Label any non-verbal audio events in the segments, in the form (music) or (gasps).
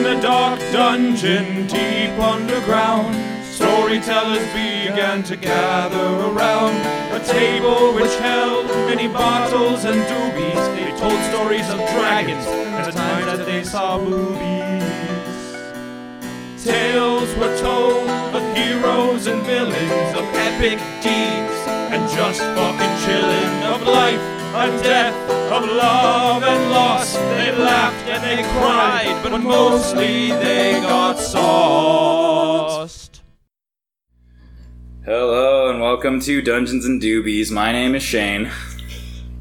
In a dark dungeon deep underground, storytellers began to gather around a table which held many bottles and doobies. They told stories of dragons and the times that they saw boobies. Tales were told of heroes and villains, of epic deeds, and just fucking chillin' of life and death, of love and loss. They laughed and they cried, but mostly they got sauced. Hello and welcome to Dungeons and Doobies. My name is Shane,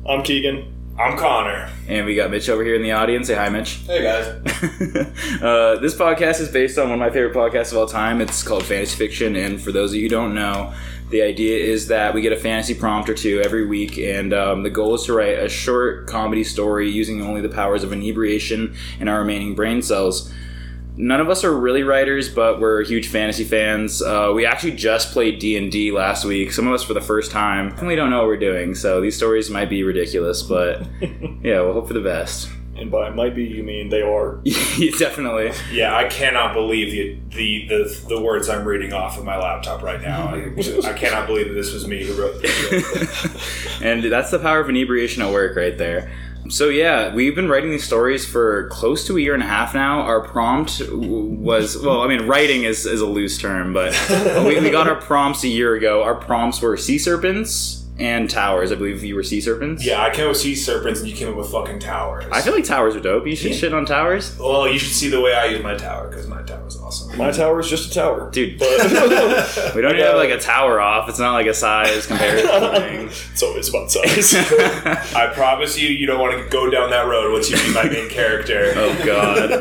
I'm Keegan. I'm Connor. and we got Mitch over here in the audience. Say hi, Mitch. Hey guys. (laughs) uh, this podcast is based on one of my favorite podcasts of all time. It's called Fantasy Fiction, and for those of you who don't know, the idea is that we get a fantasy prompt or two every week, and um, the goal is to write a short comedy story using only the powers of inebriation and our remaining brain cells. None of us are really writers, but we're huge fantasy fans. Uh, we actually just played D and D last week. Some of us for the first time, and we don't know what we're doing. So these stories might be ridiculous, but (laughs) yeah, we'll hope for the best. And by might be you mean they are. (laughs) Definitely. Yeah, I cannot believe the, the the the words I'm reading off of my laptop right now. I, I cannot believe that this was me who wrote this. (laughs) and that's the power of inebriation at work right there. So yeah, we've been writing these stories for close to a year and a half now. Our prompt was well, I mean, writing is, is a loose term, but we, we got our prompts a year ago. Our prompts were sea serpents and towers. I believe you were sea serpents. Yeah, I came up with sea serpents, and you came up with fucking towers. I feel like towers are dope. You should shit on towers, well, you should see the way I use my tower because my tower is awesome. My tower is just a tower. dude. But (laughs) (laughs) We don't even have like a tower off. It's not like a size comparison (laughs) thing. it's always about size. I promise you, you don't want to go down that road once you meet my main character. Oh god.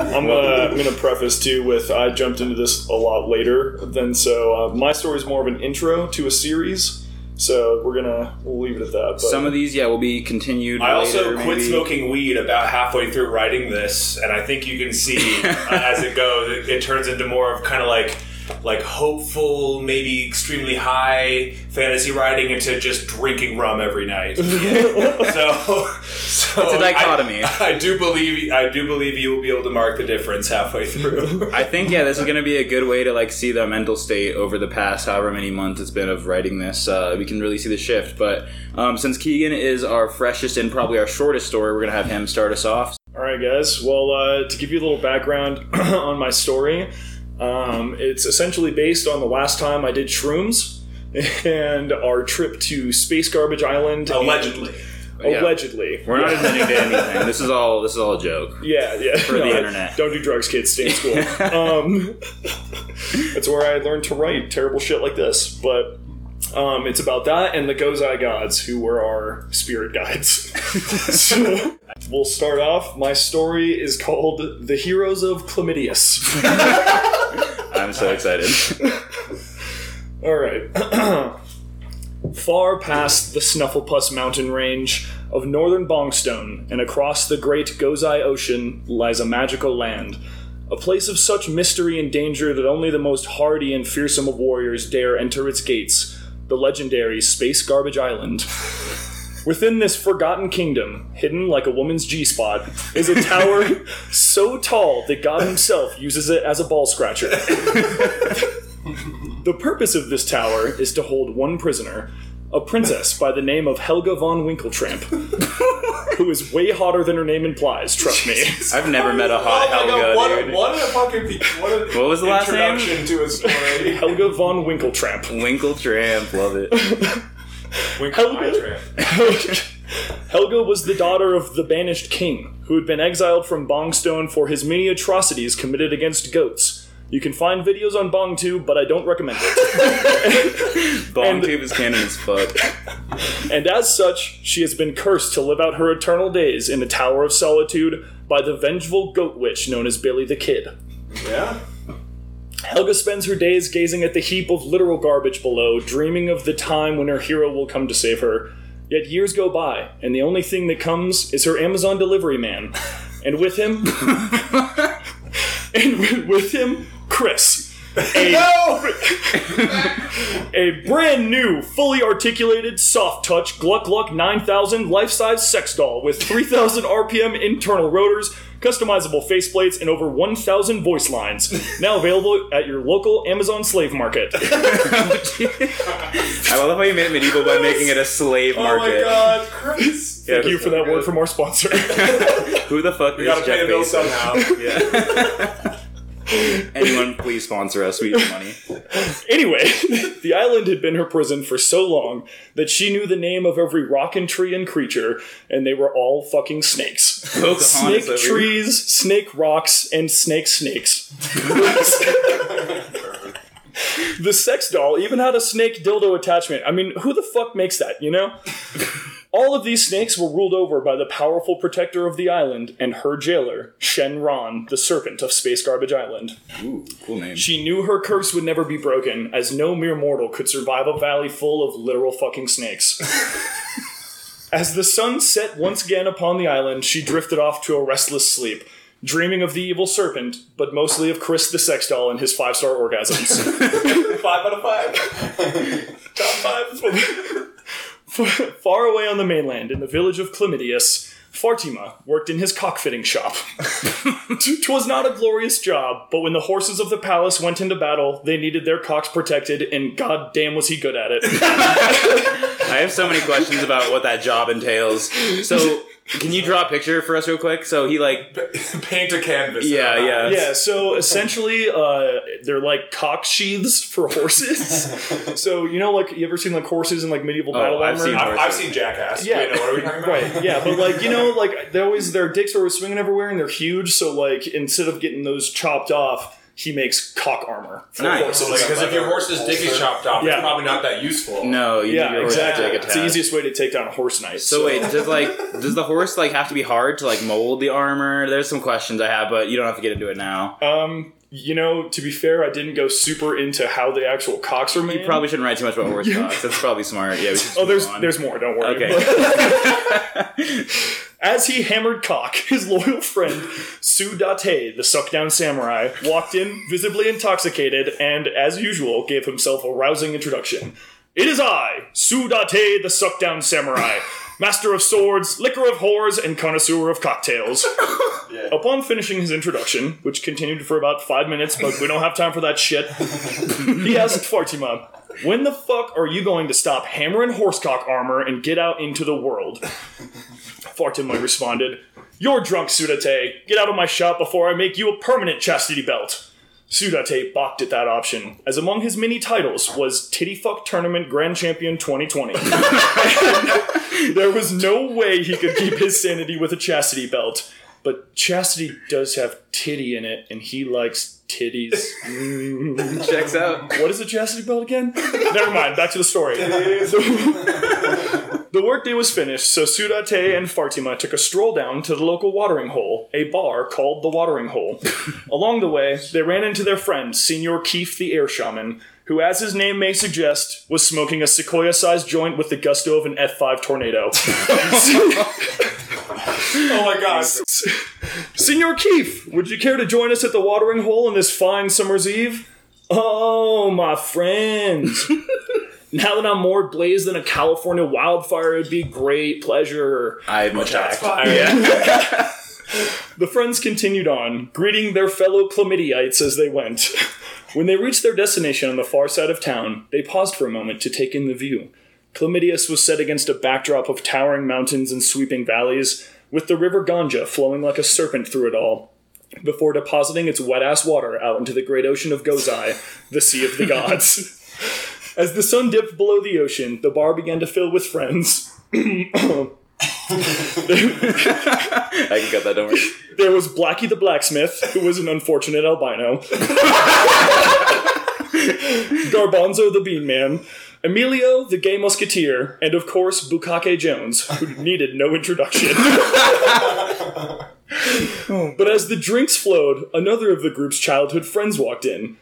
I'm gonna, I'm gonna preface too with I jumped into this a lot later than so. Uh, my story is more of an intro to a series, so we're gonna we'll leave it at that. But Some of these, yeah, will be continued. I also later, quit maybe. smoking weed about halfway through writing this, and I think you can see (laughs) uh, as it goes, it, it turns into more of kind of like like hopeful, maybe extremely high fantasy writing into just drinking rum every night. (laughs) so, so It's a dichotomy. I, I do believe I do believe you will be able to mark the difference halfway through. (laughs) I think yeah, this is going to be a good way to like see the mental state over the past however many months it's been of writing this. Uh, we can really see the shift. But um, since Keegan is our freshest and probably our shortest story, we're going to have him start us off. All right, guys. Well, uh, to give you a little background (clears throat) on my story, um, it's essentially based on the last time I did shrooms (laughs) and our trip to Space Garbage Island. and- Allegedly. Yeah. Allegedly. We're not admitting to anything. This is all this is all a joke. Yeah, yeah. For the internet. Don't do drugs, kids. Stay in school. (laughs) um, that's where I learned to write terrible shit like this. But um, it's about that and the Gozai gods, who were our spirit guides. (laughs) so we'll start off. My story is called "The Heroes of Chlamydius." So excited. (laughs) All right. (clears throat) Far past the Snufflepuss mountain range of northern Bongstone and across the great Gozai Ocean lies a magical land, a place of such mystery and danger that only the most hardy and fearsome of warriors dare enter its gates, the legendary Space Garbage Island. Within this forgotten kingdom, hidden like a woman's G spot, is a tower (laughs) so tall that God Himself uses it as a ball scratcher. (laughs) The purpose of this tower is to hold one prisoner, a princess by the name of Helga von Winkeltramp, (laughs) who is way hotter than her name implies, trust me. I've never met a hot Oh my God, Helga, what, dude. what a fucking what, a What was the last name? introduction to a story. Helga von Winkeltramp. Winkle Tramp, love it. Winkle Helga. (laughs) Helga was the daughter of the banished king, who had been exiled from Bongstone for his many atrocities committed against goats. You can find videos on BongTube, but I don't recommend it. (laughs) BongTube is canon as fuck. (laughs) And as such, she has been cursed to live out her eternal days in the Tower of Solitude by the vengeful goat witch known as Billy the Kid. Yeah. Helga spends her days gazing at the heap of literal garbage below, dreaming of the time when her hero will come to save her. Yet years go by, and the only thing that comes is her Amazon delivery man. And with him, and with- him, Chris. A, a brand new, fully articulated, soft touch Gluck Gluck 9000 life size sex doll with 3000 RPM internal rotors, customizable faceplates, and over 1,000 voice lines. Now available at your local Amazon slave market. (laughs) I love how you made it medieval by making it a slave market. Oh my market. god, Chris. Yeah, Thank you for that word from our sponsor. (laughs) Who the fuck We is gotta pay Jeff the bill Bezos? somehow. (laughs) (laughs) Anyone, please sponsor us. We need money. Anyway, (laughs) the island had been her prison for so long that she knew the name of every rock and tree and creature, and they were all fucking snakes. Pocahontas snake trees, snake rocks, and snake snakes. (laughs) the sex doll even had a snake dildo attachment. I mean, who the fuck makes that, you know? All of these snakes were ruled over by the powerful protector of the island and her jailer, Shenron, the serpent of Space Garbage Island. Ooh, cool name. She knew her curse would never be broken, as no mere mortal could survive a valley full of literal fucking snakes. (laughs) as the sun set once again upon the island, she drifted off to a restless sleep, dreaming of the evil serpent, but mostly of Chris the sex doll and his five star orgasms. (laughs) five out of five. (laughs) Top five. Far away on the mainland, in the village of Chlamydius, Fartima worked in his cockfitting shop. (laughs) Twas not a glorious job, but when the horses of the palace went into battle, they needed their cocks protected, and god damn was he good at it. (laughs) I have so many questions about what that job entails. So, can you draw a picture for us real quick? So he like, (laughs) Paint a canvas. yeah, yeah, Yeah, so essentially, uh, they're like cock sheaths for horses. (laughs) so you know, like you ever seen like horses in like medieval battle Oh, I've armor? seen I've, I've seen Jackass. Yeah. Wait, no, what are we talking about? Right, yeah, but like you know, like they always their dicks are always swinging everywhere and they're huge. So like instead of getting those chopped off, he makes cock armor. For Nice. horses. So, like, because if your horse's dick is chopped off, Yeah. it's probably not that useful. No, you need yeah, your horse exactly. to take a It's the easiest way to take down a horse knight. So wait, does like (laughs) does the horse like have to be hard to like mold the armor? There's some questions I have, but you don't have to get into it now. um, you know, to be fair, I didn't go super into how the actual cocks are made. You probably shouldn't write too much about horse (laughs) cocks. That's probably smart. Yeah. We Oh, there's on. there's more. Don't worry. Okay. (laughs) As he hammered cock, (laughs) his loyal friend Su Date, the suckdown samurai, walked in, visibly intoxicated, and, as usual, gave himself a rousing introduction. It is I, Su Date, the suckdown samurai, master of swords, liquor of whores, and connoisseur of cocktails. (laughs) Upon finishing his introduction, which continued for about five minutes, but we don't have time for that shit, he asked Fartima, When the fuck are you going to stop hammering horsecock armor and get out into the world? Fartima responded, You're drunk, Sudate. Get out of my shop before I make you a permanent chastity belt. Sudate balked at that option, as among his many titles was Titty Fuck Tournament Grand Champion 2020. (laughs) there was no way he could keep his sanity with a chastity belt. But chastity does have titty in it, and he likes titties. (laughs) Checks out. What is a chastity belt again? Never mind. Back to the story. (laughs) the workday was finished, so Sudate and Fartima took a stroll down to the local watering hole, a bar called the Watering Hole. (laughs) Along the way, they ran into their friend, Senor Keefe the Air Shaman, who, as his name may suggest, was smoking a sequoia-sized joint with the gusto of an F5 tornado. (laughs) Oh my god. Senor Keefe, would you care to join us at the watering hole on this fine summer's eve? Oh, my friends. (laughs) now that I'm more blazed than a California wildfire, it'd be great pleasure. I'm Shots attacked. fired. The friends continued on, greeting their fellow chlamydiites as they went. When they reached their destination on the far side of town, they paused for a moment to take in the view. Chlamydius was set against a backdrop of towering mountains and sweeping valleys, with the river Ganja flowing like a serpent through it all, before depositing its wet ass water out into the great ocean of Gozai, the Sea of the Gods. (laughs) As the sun dipped below the ocean, the bar began to fill with friends. I can cut that. Don't worry. There was Blackie the blacksmith, who was an unfortunate albino. Garbanzo the bean man. Emilio the gay musketeer, and of course Bukake Jones, who needed no introduction. (laughs) but as the drinks flowed, another of the group's childhood friends walked in.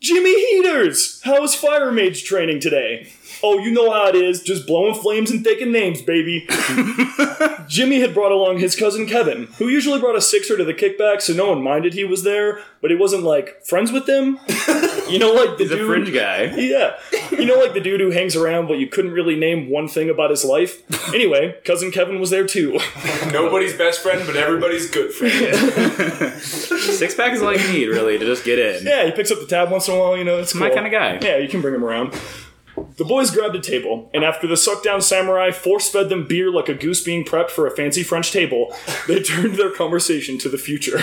Jimmy Heaters! How's fire mage training today? Oh, you know how it is, just blowing flames and taking names, baby. (laughs) Jimmy had brought along his cousin Kevin, who usually brought a sixer to the kickback, so no one minded he was there, but he wasn't like friends with them. (laughs) You know, like the He's a dude. fringe guy. Yeah. You know, like the dude who hangs around, but you couldn't really name one thing about his life? Anyway, cousin Kevin was there too. (laughs) Nobody's best friend, but everybody's good friend. Six pack is all you need, really, to just get in. Yeah, he picks up the tab once in a while, you know, it's My kind of guy. Yeah, you can bring him around. The boys grabbed a table, and after the suck down samurai force fed them beer like a goose being prepped for a fancy French table, (laughs) they turned their conversation to the future.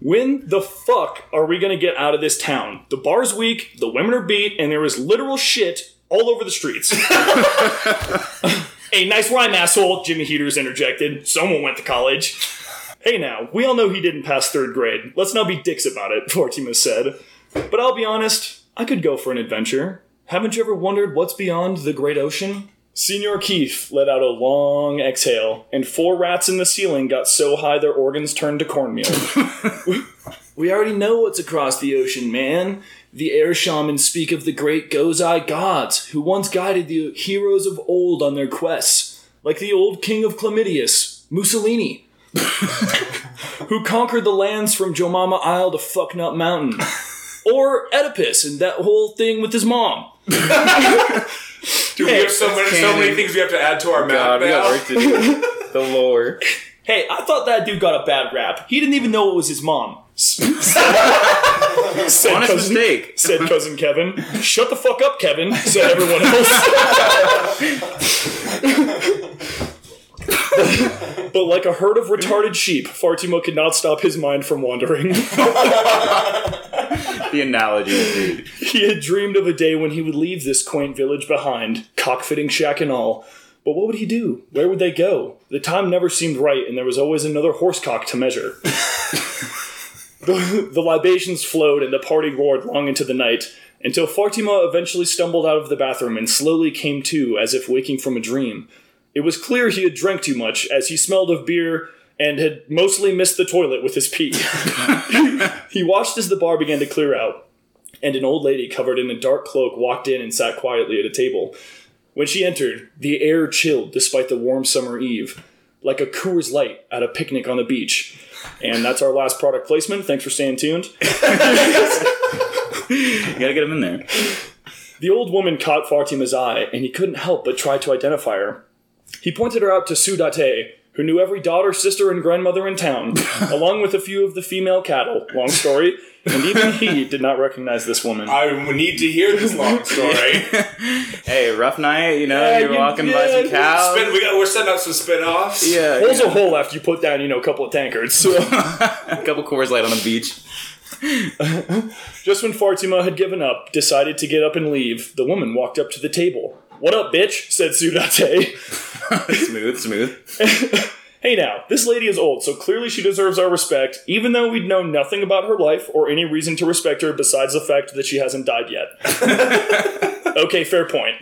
When the fuck are we gonna get out of this town? The bar's weak, the women are beat, and there is literal shit all over the streets. (laughs) (laughs) hey, nice rhyme, asshole, Jimmy Heaters interjected. Someone went to college. Hey now, we all know he didn't pass third grade. Let's not be dicks about it, Fartima said. But I'll be honest, I could go for an adventure. Haven't you ever wondered what's beyond the great ocean? Senor Keefe let out a long exhale, and four rats in the ceiling got so high their organs turned to cornmeal. (laughs) we already know what's across the ocean, man. The air shamans speak of the great Gozai gods who once guided the heroes of old on their quests, like the old king of Chlamydius, Mussolini (laughs) who conquered the lands from Jomama Isle to Fucknut Mountain. Or Oedipus and that whole thing with his mom. Dude, we have so many, so many things we have to add to our God, map we got now. work to do. (laughs) the lore. Hey, I thought that dude got a bad rap. He didn't even know it was his mom. (laughs) said, Honest cousin, mistake. said cousin Kevin. Shut the fuck up, Kevin, said everyone else. (laughs) (laughs) but like a herd of retarded sheep, Fartima could not stop his mind from wandering. (laughs) The analogy, indeed. He had dreamed of a day when he would leave this quaint village behind, cockfitting shack and all. But what would he do? Where would they go? The time never seemed right, and there was always another horsecock to measure. (laughs) the, the libations flowed, and the party roared long into the night, until Fartima eventually stumbled out of the bathroom and slowly came to, as if waking from a dream. It was clear he had drank too much, as he smelled of beer and had mostly missed the toilet with his pee. (laughs) he watched as the bar began to clear out and an old lady covered in a dark cloak walked in and sat quietly at a table. When she entered, the air chilled despite the warm summer eve, like a Coors Light at a picnic on the beach. And that's our last product placement. Thanks for staying tuned. (laughs) You gotta get him in there. The old woman caught Fartima's eye, and he couldn't help but try to identify her. He pointed her out to Sudate, who knew every daughter, sister, and grandmother in town, (laughs) along with a few of the female cattle. Long story. And even he (laughs) did not recognize this woman. I need to hear this long (laughs) story. Hey, rough night, you know, Yeah, you're you- walking by yeah, some cows. Spin, we got, we're setting up some spin-offs. yeah, Hole's yeah. a hole after you put down, you know, a couple of tankards. a couple Coors Light on the beach. Just when Fartima had given up, decided to get up and leave, the woman walked up to the table. What up, bitch? said Sudate. (laughs) smooth, smooth. (laughs) hey now, this lady is old, so clearly she deserves our respect, even though we'd know nothing about her life or any reason to respect her besides the fact that she hasn't died yet. (laughs) okay, fair point.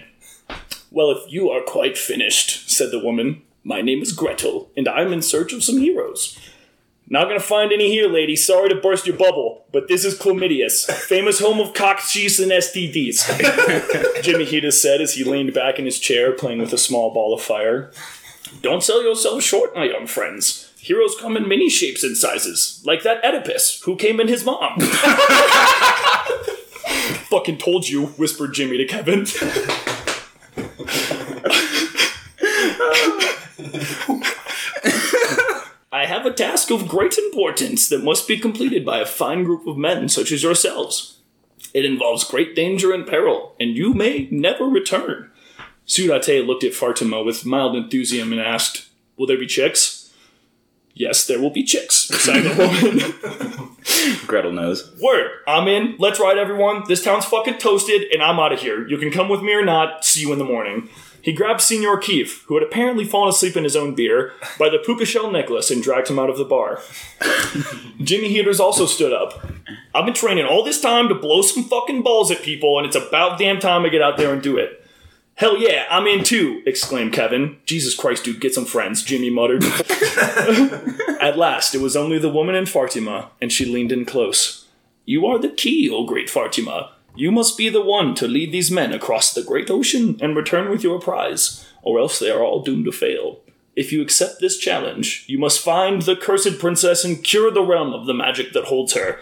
Well, if you are quite finished, said the woman, my name is Gretel, and I'm in search of some heroes. Not gonna find any here, lady. Sorry to burst your bubble, but this is Chlamydius, famous home of cock cheese and STDs. (laughs) Jimmy Heaters said as he leaned back in his chair, playing with a small ball of fire. Don't sell yourself short, my young friends. Heroes come in many shapes and sizes, like that Oedipus, who came in his mom. (laughs) Fucking told you, whispered Jimmy to Kevin. (laughs) I have a task of great importance that must be completed by a fine group of men such as yourselves. It involves great danger and peril, and you may never return. Sudate looked at Fartima with mild enthusiasm and asked, Will there be chicks? Yes, there will be chicks, sighed the woman. (laughs) Gretel knows. Word, I'm in. Let's ride, everyone. This town's fucking toasted, and I'm out of here. You can come with me or not. See you in the morning. He grabbed Senor Keefe, who had apparently fallen asleep in his own beer, by the puka shell necklace and dragged him out of the bar. (laughs) Jimmy Heaters also stood up. I've been training all this time to blow some fucking balls at people, and it's about damn time I get out there and do it. Hell yeah, I'm in too, exclaimed Kevin. Jesus Christ, dude, get some friends, Jimmy muttered. (laughs) At last, it was only the woman and Fartima, and she leaned in close. You are the key, O great Fartima. You must be the one to lead these men across the great ocean and return with your prize, or else they are all doomed to fail. If you accept this challenge, you must find the cursed princess and cure the realm of the magic that holds her.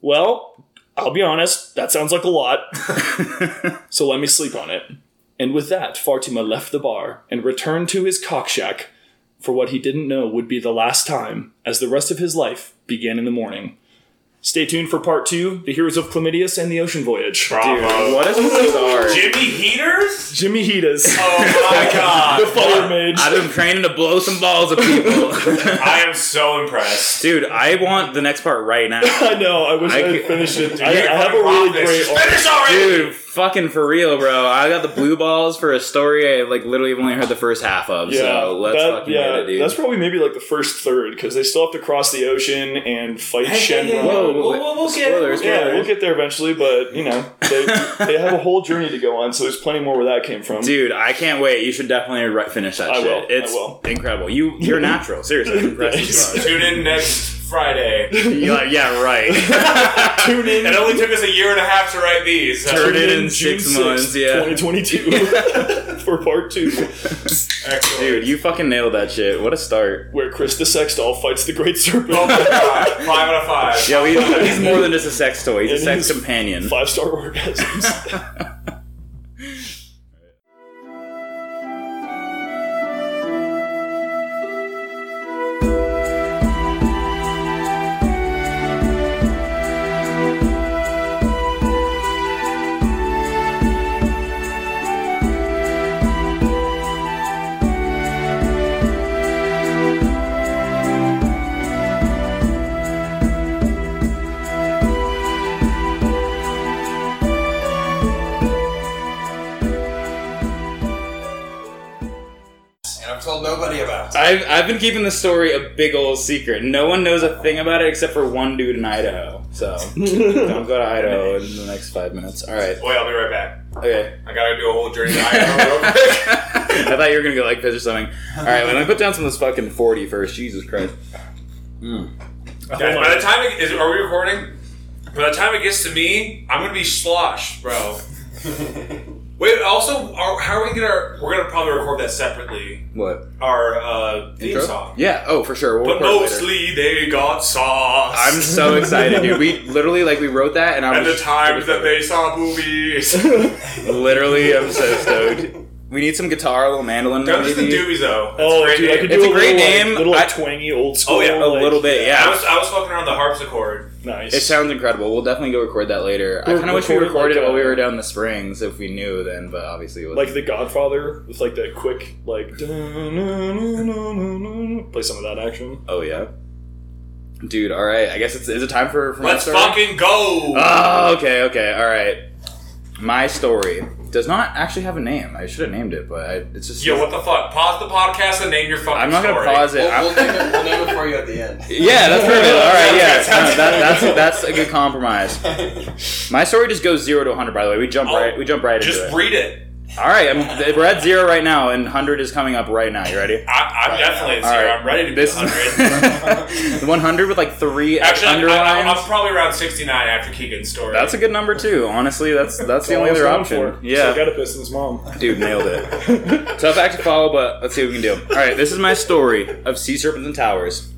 Well, I'll be honest, that sounds like a lot. (laughs) so let me sleep on it. And with that, Fartima left the bar and returned to his cockshack for what he didn't know would be the last time, as the rest of his life began in the morning. Stay tuned for part two The Heroes of Chlamydius and the Ocean Voyage. Bravo. What a start. Jimmy Heaters? Jimmy Heatas, Oh my (laughs) god. the fire mage. I've been training to blow some balls at people. (laughs) I am so impressed. Dude, I want the next part right now. (laughs) I know, I wish I, I had could- finished it. I, I have a really great Finish already! Dude, fucking for real, bro. I got the blue balls for a story I like literally only heard the first half of. so let's that- fucking yeah, get it, dude. That's probably maybe like the first third because they still have to cross the ocean and fight Hey, Shenron. hey, hey, Whoa, we'll, we'll, we'll get spoilers, Yeah, we'll get there eventually, but you know they (laughs) they have a whole journey to go on, so there's plenty more where that came from. Dude, I can't wait. You should definitely re- finish that I shit. will, I It's will. incredible. You you're (laughs) natural. Seriously, I'm impressed. Thanks. as fuck. Tune in next Friday. (laughs) yeah, yeah, right. (laughs) Tune in. It only took us a year and a half to write these. So. Turn it Tune in June six 6th, months, yeah. 2022 (laughs) for part two, Excellent. Dude, you fucking nailed that shit. What a start. where Chris the sex doll fights the Great Serpent. Oh. Five out of five. Yeah, we, he's more than just a sex toy. He's a sex companion. Five star orgasms. I've, I've been keeping the story a big old secret. No one knows a thing about it except for one dude in Idaho. So (laughs) don't go to Idaho in the next five minutes. All right. Wait, I'll be right back. Okay. I gotta do a whole journey to Idaho real quick. (laughs) I thought you were gonna go like piss or something. All right, let me put down some of this fucking 40 first. Jesus Christ. Hmm. Guys, by the time it is, are we recording? By the time it gets to me, I'm gonna be sloshed, bro. (laughs) Wait, also, are, how are we gonna? We're gonna probably record that separately. What? Our uh, theme Intro? song. Yeah. Oh, for sure. We'll But record later. mostly they got sauce. I'm so excited, dude. We (laughs) literally like we wrote that, and I and was the times that they saw movies. (laughs) (laughs) literally. I'm so stoked. We need some guitar, a little mandolin. Don't just the maybe. doobies though. That's oh, a great dude, I name. could It's do a great little, name. Like, little like I- twangy old school. Oh, yeah, A like- little bit, yeah. I was I was fucking around the harpsichord. Nice. It sounds incredible. We'll definitely go record that later. I kind of wish we recorded like, it while we uh, were down in the springs if we knew then, but obviously it was like The Godfather with like that quick like (laughs) play some of that action. Oh yeah, dude. All right. I guess it's is it time for for Let's story? fucking go. Oh, okay, okay, all right. My story does not actually have a name. I should have named it, but I, it's just. Yo, what the fuck? Pause the podcast and name your fucking I'm not gonna pause it. We'll, we'll, name it, we'll name it for you at the end. (laughs) yeah, that's perfect. All right, yeah, (laughs) no, that, that's that's a good compromise. (laughs) My story just goes zero to 100. By the way, we jump Oh, right, we jump right Just into it. read it. All right, I'm, we're at zero right now, and 100 is coming up right now. You ready? I, I'm definitely at All zero. right. I'm ready to be 100. (laughs) 100 with like three Actually, I'm, underlines. I'm, I'm probly around 69 after Keegan's story. that's a good number too. Honestly, that's that's the only I was other going option. for. Yeah, So Oedipus mom. Dude, nailed it. (laughs) Tough act to follow, but let's see what we can do. All right, this is my story of sea serpents and towers.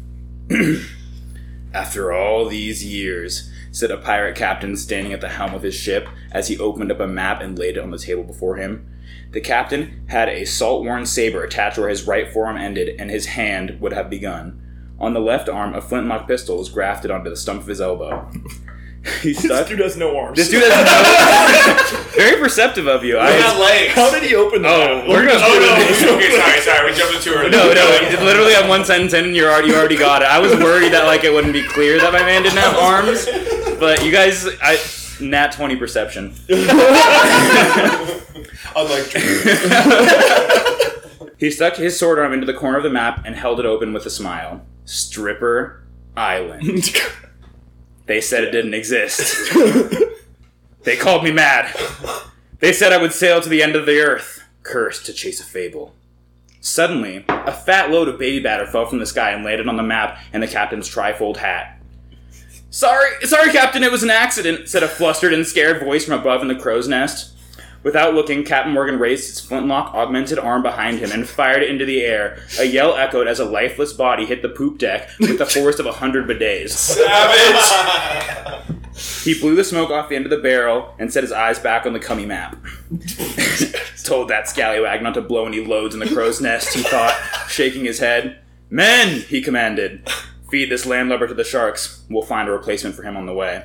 (clears throat) After all these years, said a pirate captain standing at the helm of his ship as he opened up a map and laid it on the table before him. The captain had a salt-worn saber attached where his right forearm ended and his hand would have begun. On the left arm, a flintlock pistol was grafted onto the stump of his elbow. (laughs) he This stuck. dude has no arms. This dude has no. (laughs) Very perceptive of you. Look at I, legs. How did he open that? Oh, we're gonna- Oh no! okay, sorry, sorry. We jumped into her. No, no, it's literally on one sentence in, you're already, you already got it. I was worried that like it wouldn't be clear that my man didn't have arms, but you guys, I nat twenty perception. (laughs) Unlike He stuck his sword arm into the corner of the map and held it open with a smile. Stripper Island. They said it didn't exist. They called me mad. They said I would sail to the end of the earth, cursed to chase a fable. Suddenly, a fat load of baby batter fell from the sky and landed on the map and the captain's trifold hat. Sorry, sorry, Captain, it was an accident, said a flustered and scared voice from above in the crow's nest. Without looking, Captain Morgan raised his flintlock augmented arm behind him and fired it into the air. A yell echoed as a lifeless body hit the poop deck with the force of a hundred bidets. Savage! He blew the smoke off the end of the barrel and set his eyes back on the cummy map. (laughs) Told that scallywag not to blow any loads in the crow's nest, he thought, shaking his head. Men, he commanded. Feed this landlubber to the sharks. We'll find a replacement for him on the way.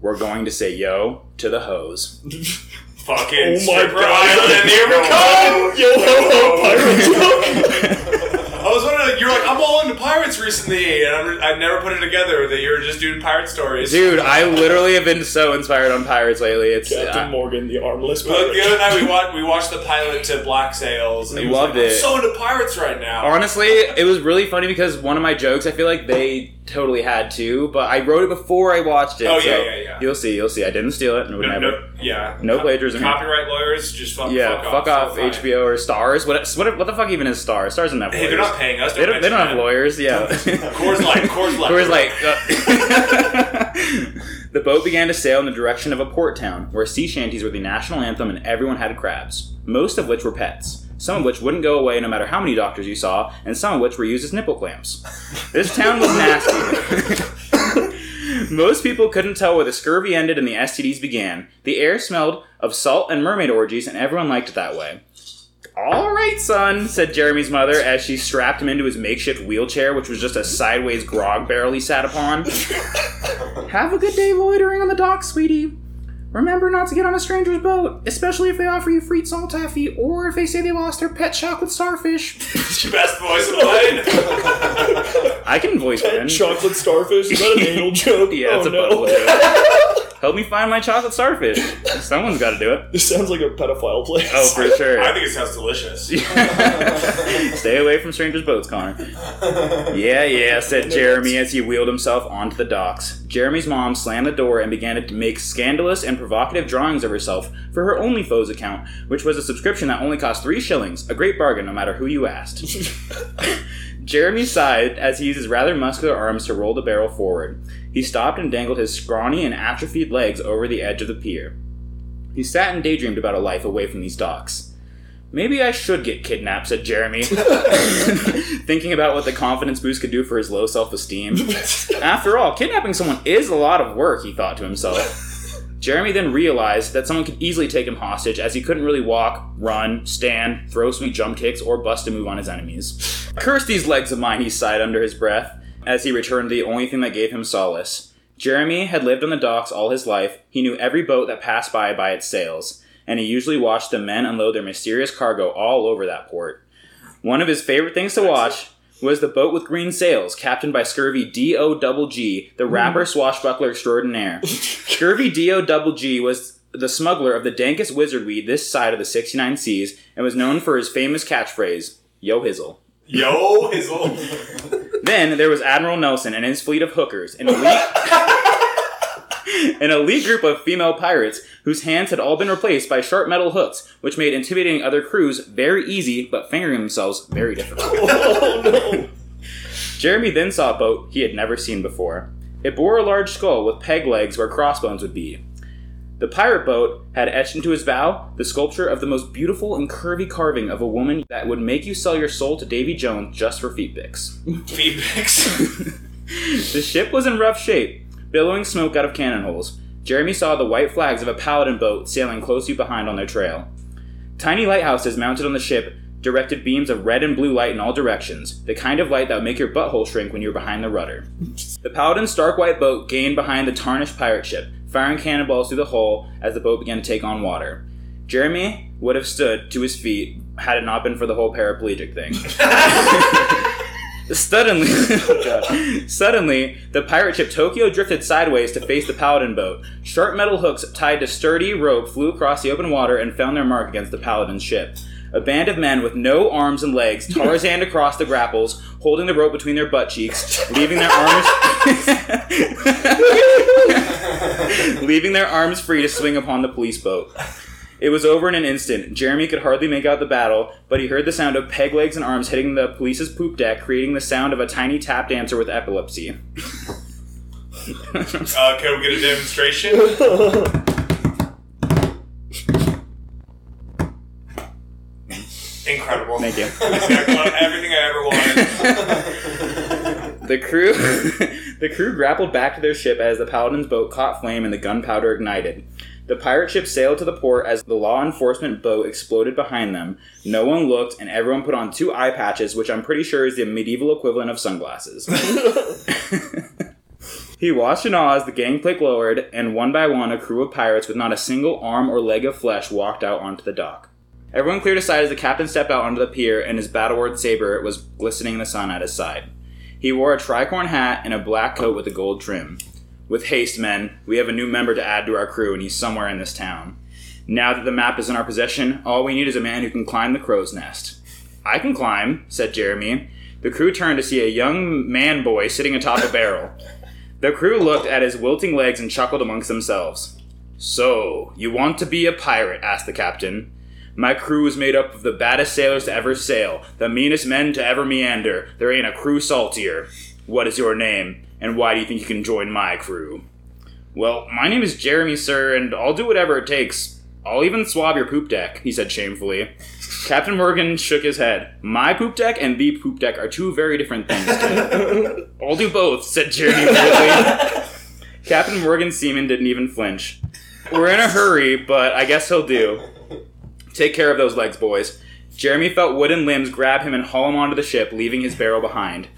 We're going to say yo to the hose. (laughs) Fucking Oh my God. island, here we come! Yo ho ho pirate joke. I was wondering, you're like, I'm all into pirates recently, and I'm, I never put it together that you were just doing pirate stories. Dude, I literally have been so inspired on pirates lately. It's Captain uh, Morgan, the armless Look, pirate. the other night we watched, we watched the pilot to Black Sails, and he Loved like, it. I'm so into pirates right now. honestly, it was really funny because one of my jokes, I feel like they totally had to, but I wrote it before I watched it. Oh, so yeah, yeah, yeah. You'll see, you'll see. I didn't steal it, and no, never. no, yeah. No plagiarism. Copyright lawyers, just fuck, Yeah, fuck, fuck, off, So fine. HBO or Starz. What, what, what the fuck even is Starz? Starz don't have Hey, they're not paying us. They don't, they don't have lawyers, yeah. Coors Light, Coors Light. Coors Light. uh, (laughs) the boat began to sail in the direction of a port town, where sea shanties were the national anthem and everyone had crabs, most of which were pets. Some of which wouldn't go away no matter how many doctors you saw, and some of which were used as nipple clamps. This town was nasty. Most people couldn't tell where the scurvy ended and the STDs began. The air smelled of salt and mermaid orgies, and everyone liked it that way. All right, son, said Jeremy's mother as she strapped him into his makeshift wheelchair, which was just a sideways grog barrel he sat upon. Have a good day loitering on the dock, sweetie. Remember not to get on a stranger's boat, especially if they offer you free salt taffy or if they say they lost their pet chocolate starfish. Best voice of mine. (laughs) I can voice Ben. Chocolate starfish? Is that an anal joke? Yeah, oh, it's a no. butthole (laughs) joke. Help me find my chocolate starfish. (laughs) Someone's got to do it. This sounds like a pedophile place. Oh, for sure. I think it sounds delicious. (laughs) Stay away from strangers' boats, Connor. Yeah, yeah, said Jeremy as he wheeled himself onto the docks. Jeremy's mom slammed the door and began to make scandalous and provocative drawings of herself for her OnlyFoes account, which was a subscription that only cost three shillings, a great bargain no matter who you asked. (laughs) Jeremy sighed as he used his rather muscular arms to roll the barrel forward. He stopped and dangled his scrawny and atrophied legs over the edge of the pier. He sat and daydreamed about a life away from these docks. Maybe I should get kidnapped, said Jeremy, (laughs) thinking about what the confidence boost could do for his low self esteem. (laughs) After all, kidnapping someone is a lot of work, he thought to himself. Jeremy then realized that someone could easily take him hostage as he couldn't really walk, run, stand, throw sweet jump kicks, or bust a move on his enemies. Curse these legs of mine, he sighed under his breath as he returned the only thing that gave him solace. Jeremy had lived on the docks all his life. He knew every boat that passed by by its sails, and he usually watched the men unload their mysterious cargo all over that port. One of his favorite things to watch was the boat with green sails, captained by Scurvy D.O. Double G, the hmm. rapper swashbuckler extraordinaire. (laughs) Scurvy D.O. Double G was the smuggler of the dankest wizard weed this side of the 69 seas and was known for his famous catchphrase, Yo Hizzle. Yo, Hizzle. Then there was Admiral Nelson and his fleet of hookers, an elite, (laughs) an elite group of female pirates whose hands had all been replaced by sharp metal hooks, which made intimidating other crews very easy, but fingering themselves very difficult. (laughs) Oh no! Jeremy then saw a boat he had never seen before. It bore a large skull with peg legs where crossbones would be. The pirate boat had etched into his bow the sculpture of the most beautiful and curvy carving of a woman that would make you sell your soul to Davy Jones just for feet pics. Feet pics? (laughs) The ship was in rough shape, billowing smoke out of cannon holes. Jeremy saw the white flags of a paladin boat sailing closely behind on their trail. Tiny lighthouses mounted on the ship directed beams of red and blue light in all directions, the kind of light that would make your butthole shrink when you're behind the rudder. The paladin's stark white boat gained behind the tarnished pirate ship, firing cannonballs through the hull as the boat began to take on water. Jeremy would have stood to his feet had it not been for the whole paraplegic thing. (laughs) (laughs) Suddenly, (laughs) suddenly, the pirate ship Tokyo drifted sideways to face the paladin boat. Sharp metal hooks tied to sturdy rope flew across the open water and found their mark against the paladin's ship. A band of men with no arms and legs Tarzaned (laughs) across the grapples, holding the rope between their butt cheeks, leaving their arms (laughs) leaving their arms free to swing upon the police boat. It was over in an instant. Jeremy could hardly make out the battle, but he heard the sound of peg legs and arms hitting the police's poop deck, creating the sound of a tiny tap dancer with epilepsy. (laughs) (laughs) Uh, can we get a demonstration? Incredible. Thank you. Everything I ever wanted. (laughs) The crew, the crew grappled back to their ship as the paladin's boat caught flame and the gunpowder ignited. The pirate ship sailed to the port as the law enforcement boat exploded behind them. No one looked, and everyone put on two eye patches, which I'm pretty sure is the medieval equivalent of sunglasses. (laughs) he watched in awe as the gangplank lowered, and one by one, a crew of pirates with not a single arm or leg of flesh walked out onto the dock. Everyone cleared aside as the captain stepped out onto the pier, and his battle-worn saber was glistening in the sun at his side. He wore a tricorn hat and a black coat with a gold trim. With haste, men, we have a new member to add to our crew, and he's somewhere in this town. Now that the map is in our possession, all we need is a man who can climb the crow's nest. I can climb, said Jeremy. The crew turned to see a young man boy sitting atop a barrel. The crew looked at his wilting legs and chuckled amongst themselves. So, you want to be a pirate? asked the captain. My crew is made up of the baddest sailors to ever sail, the meanest men to ever meander. There ain't a crew saltier. What is your name, and why do you think you can join my crew? Well, my name is Jeremy, sir, and I'll do whatever it takes. I'll even swab your poop deck, he said shamefully. Captain Morgan shook his head. My poop deck and the poop deck are two very different things. (laughs) I'll do both, said Jeremy. Captain Morgan's seaman didn't even flinch. We're in a hurry, but I guess he'll do. Take care of those legs, boys. Jeremy felt wooden limbs grab him and haul him onto the ship, leaving his barrel behind.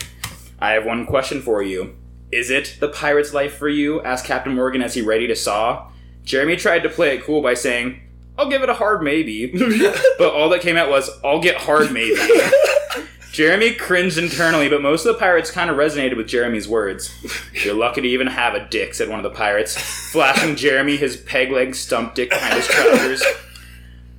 I have one question for you. Is it the pirate's life for you? asked Captain Morgan as he ready to saw. Jeremy tried to play it cool by saying, I'll give it a hard maybe. (laughs) but all that came out was, I'll get hard maybe. (laughs) Jeremy cringed internally, but most of the pirates kind of resonated with Jeremy's words. You're lucky to even have a dick, said one of the pirates, flashing (laughs) Jeremy his peg leg stump dick behind his trousers.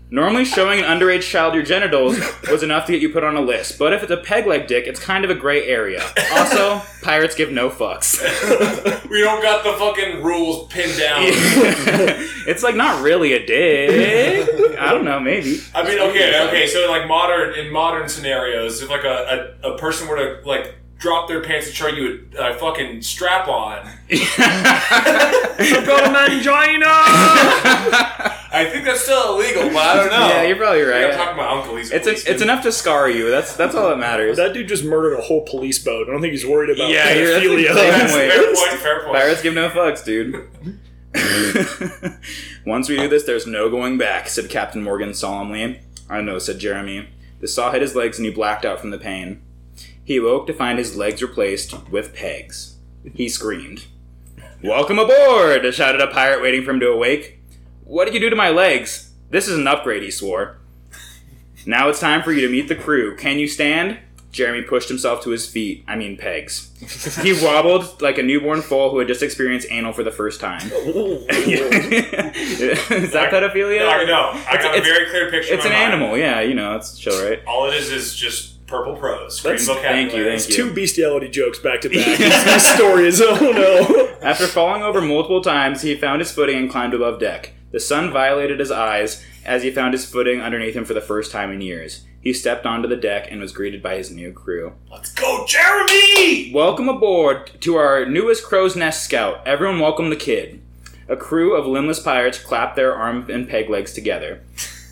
Normally, showing an underage child your genitals was enough to get you put on a list, but if it's a peg leg dick, it's kind of a gray area. Also, (laughs) pirates give no fucks. (laughs) we don't got the fucking rules pinned down. (laughs) it's like not really a dick. I don't know, maybe. I mean, okay, okay. So, like modern in modern scenarios, if like a, a, a person were to like drop their pants and show you a, a fucking strap on, Go (laughs) a mangina! I think that's still illegal. But I don't know. Yeah, you're probably I'm right. talking about uncle. He's a It's a, it's enough to scar you. That's that's all that matters. that dude just murdered a whole police boat. I don't think he's worried about Yeah, you're- that's pedophilia. exactly right. Fair point. Fair point. Pirates give no fucks, dude. (laughs) Once we do this, there's no going back, said Captain Morgan solemnly. I know, said Jeremy. The saw hit his legs and he blacked out from the pain. He awoke to find his legs replaced with pegs. He screamed. Welcome aboard! shouted a pirate waiting for him to awake. What did you do to my legs? This is an upgrade, he swore. (laughs) Now it's time for you to meet the crew. Can you stand? Jeremy pushed himself to his feet. I mean, pegs. (laughs) He wobbled like a newborn foal who had just experienced anal for the first time. (laughs) is that pedophilia? No, I know. I got a very clear picture. It's an mind. animal, yeah, you know, it's chill, right? All it is is just purple prose. Green That's- thank you, thank you. Two bestiality jokes back to (laughs) back. this story is oh no. After falling over multiple times, he found his footing and climbed above deck. The sun violated his eyes as he found his footing underneath him for the first time in years. He stepped onto the deck and was greeted by his new crew. Let's go, Jeremy! Welcome aboard to our newest Crow's Nest scout. Everyone welcome the kid. A crew of limbless pirates clapped their arm and peg legs together.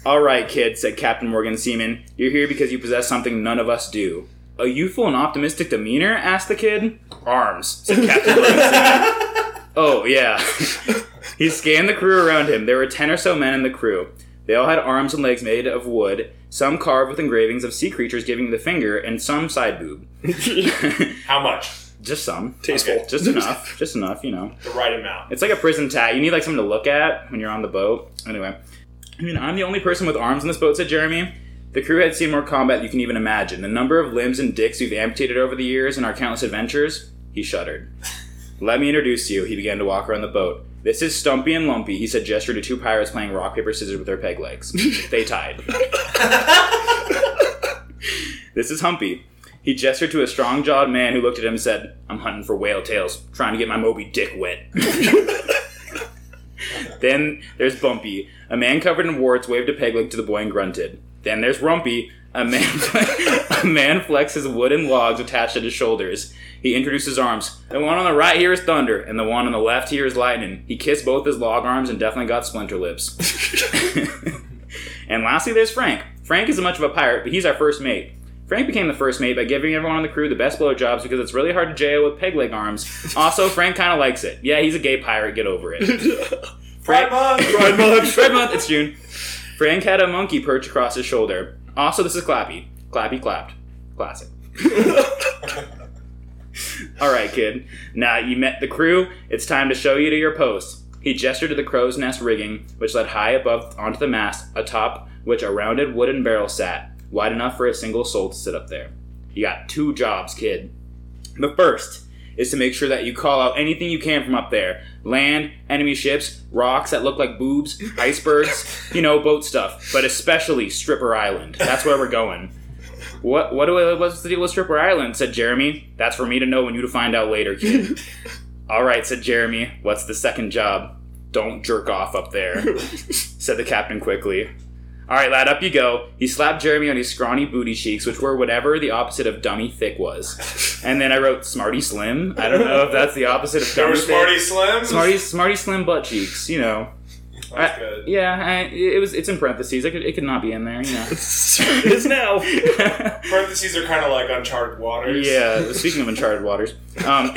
All right, kid, said Captain Morgan Seaman. You're here because you possess something none of us do. A youthful and optimistic demeanor? asked the kid. Arms, said (laughs) Captain Morgan Seaman. Oh, yeah. (laughs) he scanned the crew around him. There were ten or so men in the crew. They all had arms and legs made of wood, some carved with engravings of sea creatures giving the finger, and some side boob. (laughs) How much? Just some. Tasteful. Okay. Just enough. Just enough, you know. The right amount. It's like a prison tat. You need like something to look at when you're on the boat. Anyway. I mean, I'm the only person with arms on this boat, said Jeremy. The crew had seen more combat than you can even imagine. The number of limbs and dicks we've amputated over the years in our countless adventures. He shuddered. (laughs) Let me introduce you. He began to walk around the boat. This is Stumpy and Lumpy, he said, gesturing to two pirates playing rock, paper, scissors with their peg legs. (laughs) they tied. (laughs) this is Humpy. He gestured to a strong jawed man who looked at him and said, I'm hunting for whale tails, trying to get my Moby Dick wet. then there's Bumpy. A man covered in warts waved a peg leg to the boy and grunted. Then there's Rumpy. A man, (laughs) a man flexes wooden logs attached at his shoulders. He introduces arms. The one on the right here is thunder, and the one on the left here is lightning. He kissed both his log arms and definitely got splinter lips. (laughs) and lastly, there's Frank. Frank isn't much of a pirate, but he's our first mate. Frank became the first mate by giving everyone on the crew the best blowjobs because it's really hard to jail with peg leg arms. Also, Frank kind of likes it. Yeah, he's a gay pirate. Get over it. (laughs) Frank, Pride Month. (laughs) Pride month. It's June. Frank had a monkey perch across his shoulder. Also, this is Clappy. Clappy clapped. Classic. (laughs) All right, kid. Now you met the crew. It's time to show you to your post. He gestured to the crow's nest rigging, which led high above onto the mast, atop which a rounded wooden barrel sat, wide enough for a single soul to sit up there. You got two jobs, kid. The first is to make sure that you call out anything you can from up there land, enemy ships, rocks that look like boobs, (laughs) icebergs, you know, boat stuff, but especially Stripper Island. That's where we're going. What what do I, what's the deal with Stripper Island? said Jeremy. That's for me to know and you to find out later, kid. (laughs) All right, said Jeremy. What's the second job? Don't jerk off up there, (laughs) said the captain quickly. All right, lad, up you go. He slapped Jeremy on his scrawny booty cheeks, which were whatever the opposite of dummy thick was. And then I wrote Smarty Slim. I don't know if that's the opposite of (laughs) There dummy was Smarty Slim. Smarty, Smarty Slim butt cheeks. You know. That's I- good. Yeah, I, it was. It's in parentheses. It could, it could not be in there. You know. (laughs) it is now. (laughs) Parentheses are kind of like uncharted waters. Yeah, speaking of uncharted waters, um,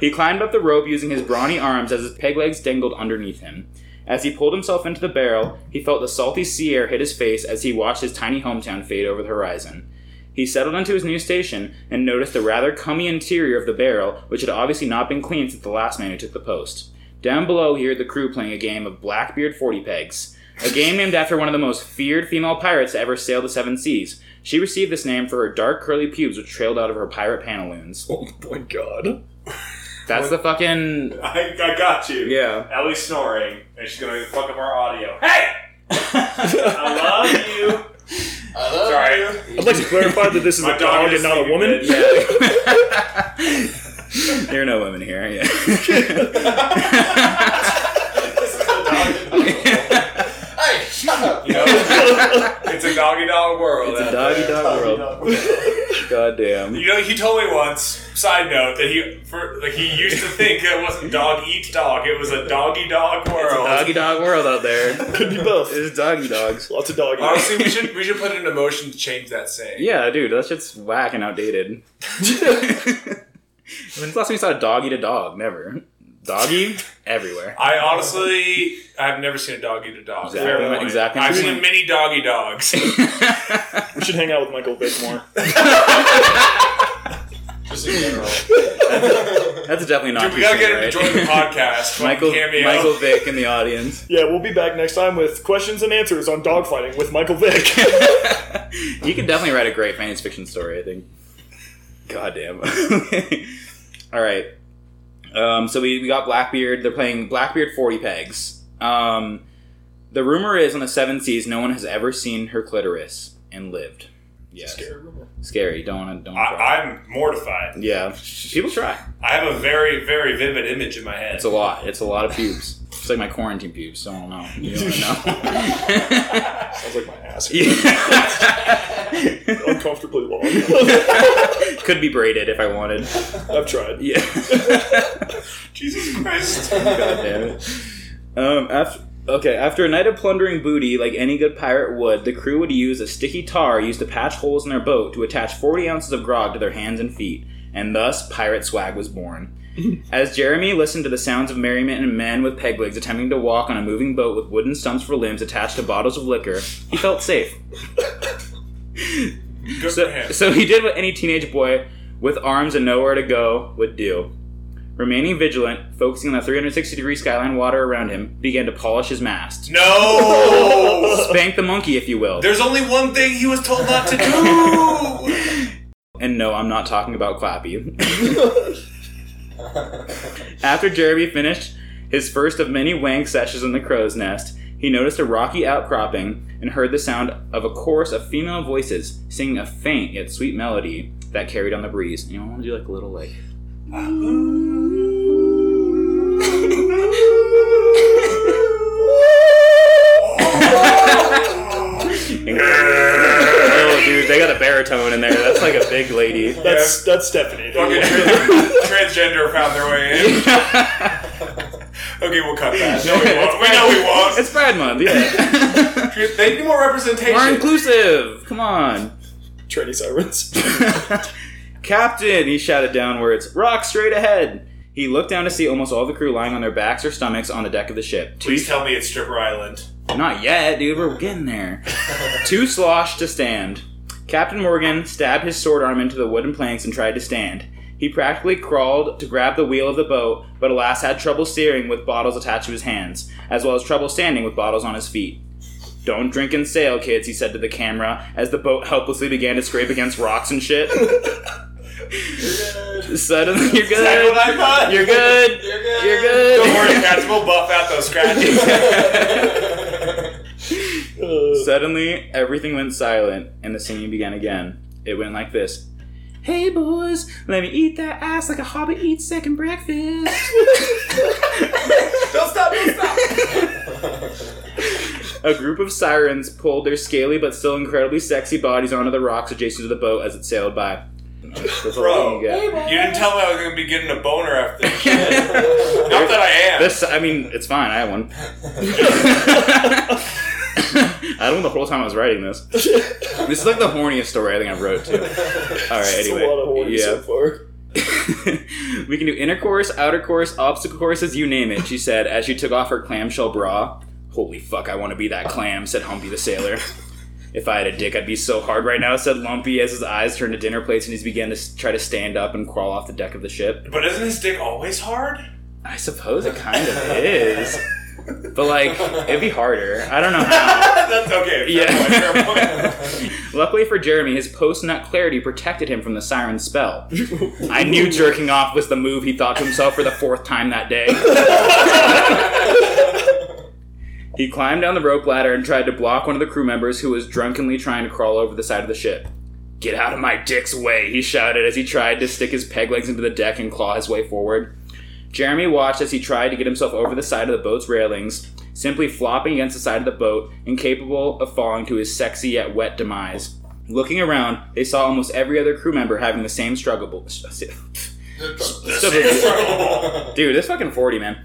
he climbed up the rope using his brawny arms as his peg legs dangled underneath him. As he pulled himself into the barrel, he felt the salty sea air hit his face as he watched his tiny hometown fade over the horizon. He settled into his new station and noticed the rather cummy interior of the barrel, which had obviously not been cleaned since the last man who took the post. Down below, he heard the crew playing a game of Blackbeard 40 Pegs, a game named after one of the most feared female pirates to ever sail the seven seas. She received this name for her dark curly pubes which trailed out of her pirate pantaloons. oh my god. That's the fucking I, I got you. yeah. Ellie's snoring, and she's gonna fuck up our audio. Hey! (laughs) I love you. I love Sorry. you. I'd like to clarify that this is My a dog dog is and not a woman. Yeah. (laughs) there are no women here. Yeah. (laughs) Hey, shut up. You know, it's a doggy dog world. it's a out doggy there. dog world. God damn. You know, he told me once. Side note that he for like he used to think it wasn't dog eat dog. It was a doggy dog world. Doggy dog world out there. Could be both. It's doggy dogs. Lots of doggy. Dogs. Honestly, we should we should put it into motion to change that saying. Yeah, dude, that shit's whack and outdated. (laughs) When's the last time you saw a dog eat a dog? Never. Doggy everywhere. I honestly, I've never seen a dog eat a dog. Exactly, Fair point. exactly. I've seen many doggy dogs. (laughs) we should hang out with Michael Vick more. (laughs) Just in general. That's definitely not. Dude, we gotta get him to join the podcast. Michael cameo. Michael Vick in the audience. Yeah, we'll be back next time with questions and answers on dogfighting with Michael Vick. (laughs) you could definitely write a great fantasy fiction story. I think. God damn. All right. Um, so we, we got Blackbeard. They're playing Blackbeard forty pegs. Um, the rumor is on the seven seas, no one has ever seen her clitoris and lived. Yes. Scary rumor. Scary. Don't want to. Don't wanna. I, I'm mortified. yeah. People try. I have a very, very vivid image in my head. It's a lot. It's a lot of pubes. It's like my quarantine pubes. So I don't know. You don't know. (laughs) Sounds like my ass. yeah. (laughs) (laughs) (laughs) Uncomfortably long. (laughs) Could be braided if I wanted. I've tried. Yeah. (laughs) Jesus Christ. God damn it. Um, after, okay, after a night of plundering booty, like any good pirate would, the crew would use a sticky tar used to patch holes in their boat to attach 40 ounces of grog to their hands and feet, and thus pirate swag was born. As Jeremy listened to the sounds of merriment and men with peg legs attempting to walk on a moving boat with wooden stumps for limbs attached to bottles of liquor, he felt safe. Good for So, him. so he did what any teenage boy with arms and nowhere to go would do. Remaining vigilant, focusing on the 360 degree skyline water around him, began to polish his mast. no! (laughs) Spank the monkey, if you will. There's only one thing he was told not to do! (laughs) And no, I'm not talking about Clappy. (laughs) After Jeremy finished his first of many wank sessions in the crow's nest, he noticed a rocky outcropping and heard the sound of a chorus of female voices singing a faint yet sweet melody that carried on the breeze. You want to do like a little like. (laughs) Oh, dude, they got a baritone in there. That's like a big lady. That's that's Stephanie. Fucking trans- transgender found their way in. (laughs) Okay, we'll cut that. (laughs) No, we won't. We know we won't. It's Pride Month, yeah. They need more representation. More inclusive. Come on. Tranny sirens. (laughs) Captain, he shouted downwards. Rock straight ahead. He looked down to see almost all the crew lying on their backs or stomachs on the deck of the ship. Two Please tell me it's Stripper Island. Not yet, dude. We're getting there. (laughs) Too sloshed to stand. Captain Morgan stabbed his sword arm into the wooden planks and tried to stand. He practically crawled to grab the wheel of the boat, but alas had trouble steering with bottles attached to his hands, as well as trouble standing with bottles on his feet. Don't drink and sail, kids, he said to the camera as the boat helplessly began to scrape against rocks and shit. (laughs) Suddenly, you're what I good. thought? You're good. (laughs) You're good. You're good. Don't worry, (laughs) cats. We'll buff out those scratches. Suddenly, everything went silent, and the singing began again. It went like this Hey, boys, let me eat that ass like a hobbit eats second breakfast. don't stop! Don't stop! a group of sirens pulled their scaly but still incredibly sexy bodies onto the rocks adjacent to the boat as it sailed by. That's Bro, you get. you didn't tell me I was gonna be getting a boner after this. (laughs) Not that I am. This, I mean, it's fine. I have one. (laughs) I don't know the whole time I was writing this. (laughs) This is like the horniest story I think I've wrote too. All right, anyway, a lot of horny yeah. so far. (laughs) we can do inner course, outer course, obstacle courses, you name it, she said as she took off her clamshell bra. Holy fuck, I want to be that clam, said Humpy the sailor. If I had a dick, I'd be so hard right now, said Lumpy as his eyes turned to dinner plates and he began to try to stand up and crawl off the deck of the ship. But isn't his dick always hard? I suppose it kind of is. (laughs) But, like, it'd be harder. I don't know how. (laughs) That's okay. Yeah. (laughs) Luckily for Jeremy, his post nut clarity protected him from the siren spell. I knew jerking off was the move he thought to himself for the fourth time that day. (laughs) he climbed down the rope ladder and tried to block one of the crew members who was drunkenly trying to crawl over the side of the ship. Get out of my dick's way, he shouted as he tried to stick his peg legs into the deck and claw his way forward. Jeremy watched as he tried to get himself over the side of the boat's railings, simply flopping against the side of the boat, incapable of falling to his sexy yet wet demise. Looking around, they saw almost every other crew member having the same struggle. (laughs) Dude, this fucking 40, man.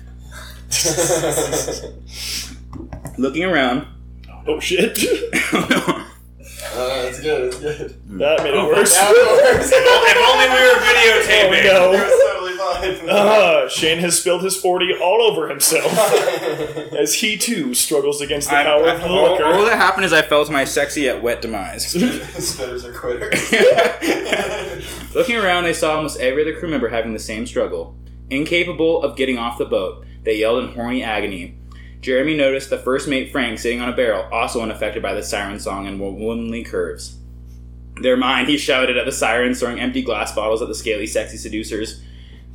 (laughs) Looking around. Oh shit. oh (laughs) Uh, it's good. It's good. that made it worse. Now it works. if only we were videotaping. Oh, no. It's totally. Ah, Shane has spilled his 40 all over himself (laughs) as he too struggles against the I- power I- of the all, all that happened is I fell to my sexy yet wet demise. (laughs) Spitters are quitters. (laughs) Looking around, they saw almost every other crew member having the same struggle. Incapable of getting off the boat, they yelled in horny agony. Jeremy noticed the first mate Frank sitting on a barrel, also unaffected by the siren song and womanly curves. Their mind, he shouted at the sirens, throwing empty glass bottles at the scaly, sexy seducers.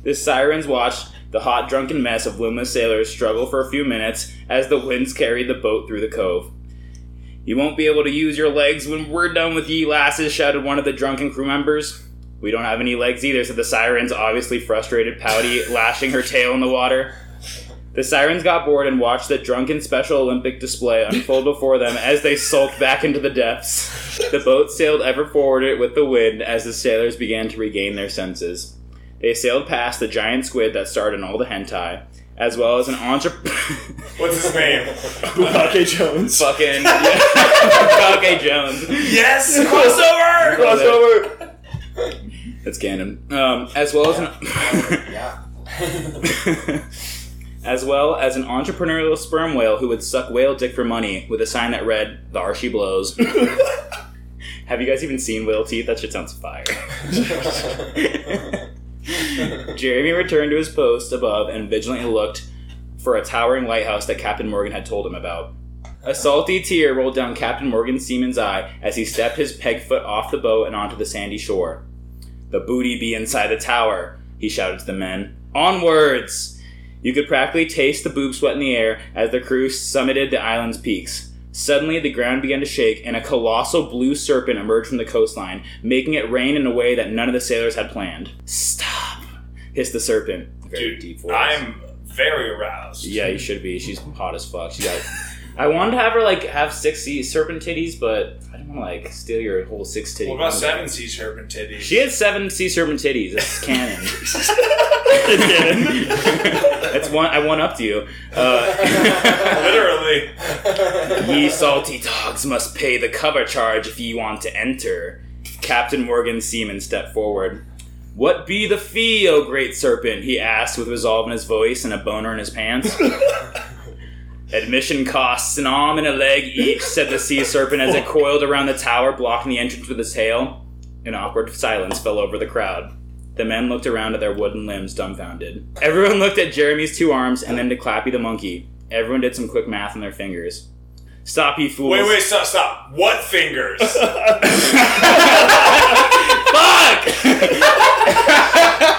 The sirens watched the hot, drunken mess of luminous sailors struggle for a few minutes as the winds carried the boat through the cove. You won't be able to use your legs when we're done with ye lasses, shouted one of the drunken crew members. We don't have any legs either, said the sirens, obviously frustrated, pouty, (laughs) lashing her tail in the water. The sirens got bored and watched the drunken Special Olympic display unfold before them as they sulked back into the depths. The boat sailed ever forward with the wind as the sailors began to regain their senses. They sailed past the giant squid that starred in all the hentai, as well as an entrepreneur. (laughs) What's his name? Bukake Jones. Fucking (laughs) yeah. okay, Jones. Yes! (laughs) Crossover! Crossover! That's canon. Um, as well as an yeah. as well as an entrepreneurial sperm whale who would suck whale dick for money with a sign that read "The she blows." Have you guys even seen whale teeth? That shit sounds fire. Jeremy returned to his post above and vigilantly looked for a towering lighthouse that Captain Morgan had told him about. A salty tear rolled down Captain Morgan Seaman's eye as he stepped his peg foot off the boat and onto the sandy shore. The booty be inside the tower, he shouted to the men. Onwards! You could practically taste the boob sweat in the air as the crew summited the island's peaks. Suddenly, the ground began to shake, and a colossal blue serpent emerged from the coastline, making it rain in a way that none of the sailors had planned. Stop! Hissed the serpent. Very Dude, deep voice. I'm very aroused. Yeah, you should be. She's hot as fuck. She got I wanted to have her like have six sea serpent titties, but I didn't want to like steal your whole six titty. What about seven sea serpent titties? She had seven sea serpent titties. That's (laughs) canon. That's one. I won up to you. Uh, (laughs) Literally. Ye salty dogs must pay the cover charge if ye want to enter. Captain Morgan Seaman stepped forward. What be the fee, O great serpent? he asked with resolve in his voice and a boner in his pants. (laughs) Admission costs an arm and a leg each, said the sea serpent as it coiled around the tower, blocking the entrance with its tail. An awkward silence fell over the crowd. The men looked around at their wooden limbs, dumbfounded. Everyone looked at Jeremy's two arms and then to Clappy the monkey. Everyone did some quick math on their fingers. Stop, you fools. Wait, wait, stop, stop. What fingers? (laughs) (laughs) Fuck! (laughs)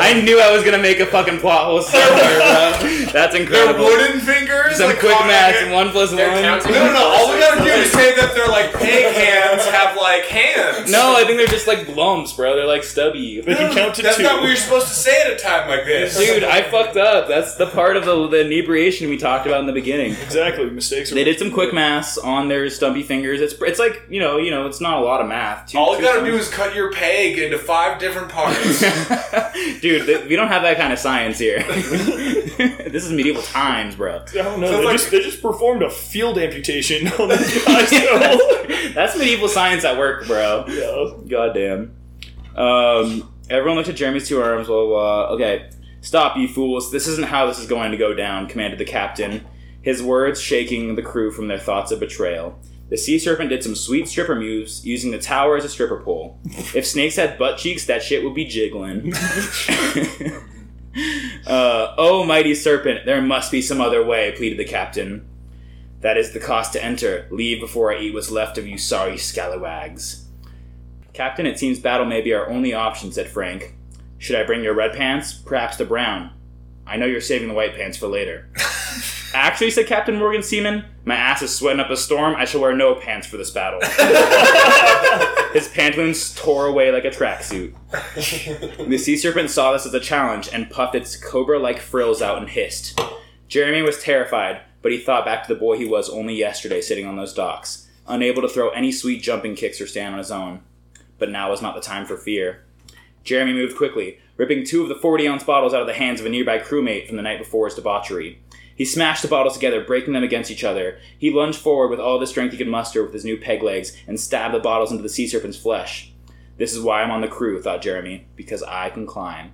I knew I was gonna make a fucking plot hole somewhere, bro. That's They're incredible. wooden fingers? Some Like, quick math. it? One plus one. They're counting. No, no, no. All we gotta do is say that they're like pig hands have like hands. No, I think they're just like lumps, bro. They're like stubby. They can count to That's two. not what you're supposed to say at a time like this. Dude, I fucked up. That's the part of the, the inebriation we talked about in the beginning. exactly. Mistakes. Are They did some quick math on their stumpy fingers. It's it's like you know you know it's not a lot of math. Two- All you gotta do is cut your peg into five different parts. (laughs) Dude, th- we don't have that kind of science here. (laughs) this is medieval times, bro. I don't know. So They, like- just, they just performed a field amputation (laughs) on the guy. (laughs) So, That's medieval science at work, bro. yeah. Goddamn. Um, everyone looked at Jeremy's two arms. Blah, blah, blah. Okay, stop, you fools. This isn't how this is going to go down, commanded the captain, his words shaking the crew from their thoughts of betrayal. The sea serpent did some sweet stripper moves, using the tower as a stripper pole. If snakes had butt cheeks, that shit would be jiggling. (laughs) uh, oh, mighty serpent, there must be some other way, pleaded the captain. That is the cost to enter. Leave before I eat what's left of you sorry scalawags. Captain, it seems battle may be our only option, said Frank. Should I bring your red pants? Perhaps the brown. I know you're saving the white pants for later. (laughs) Actually, said Captain Morgan Seaman, my ass is sweating up a storm. I shall wear no pants for this battle. (laughs) His pantaloons tore away like a tracksuit. (laughs) The sea serpent saw this as a challenge and puffed its cobra like frills out and hissed. Jeremy was terrified, but he thought back to the boy he was only yesterday sitting on those docks, unable to throw any sweet jumping kicks or stand on his own. But now was not the time for fear. Jeremy moved quickly, ripping two of the 40 ounce bottles out of the hands of a nearby crewmate from the night before his debauchery. He smashed the bottles together, breaking them against each other. He lunged forward with all the strength he could muster with his new peg legs and stabbed the bottles into the sea serpent's flesh. This is why I'm on the crew, thought Jeremy, because I can climb.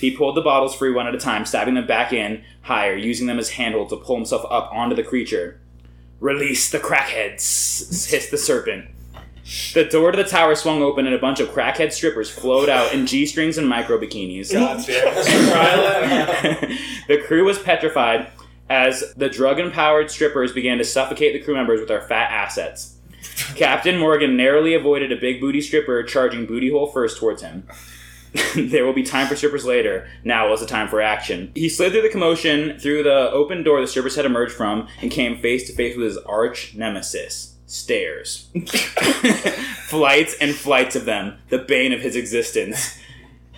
He pulled the bottles free one at a time, stabbing them back in higher, using them as handholds to pull himself up onto the creature. Release the crackheads, hissed the serpent. The door to the tower swung open and a bunch of crackhead strippers flowed out in G strings and micro bikinis. God damn. (laughs) The crew was petrified as the drug empowered strippers began to suffocate the crew members with their fat assets. (laughs) Captain Morgan narrowly avoided a big booty stripper charging booty hole first towards him. (laughs) there will be time for strippers later. Now was the time for action. He slid through the commotion through the open door the strippers had emerged from and came face to face with his arch nemesis. Stairs. (laughs) flights and flights of them, the bane of his existence.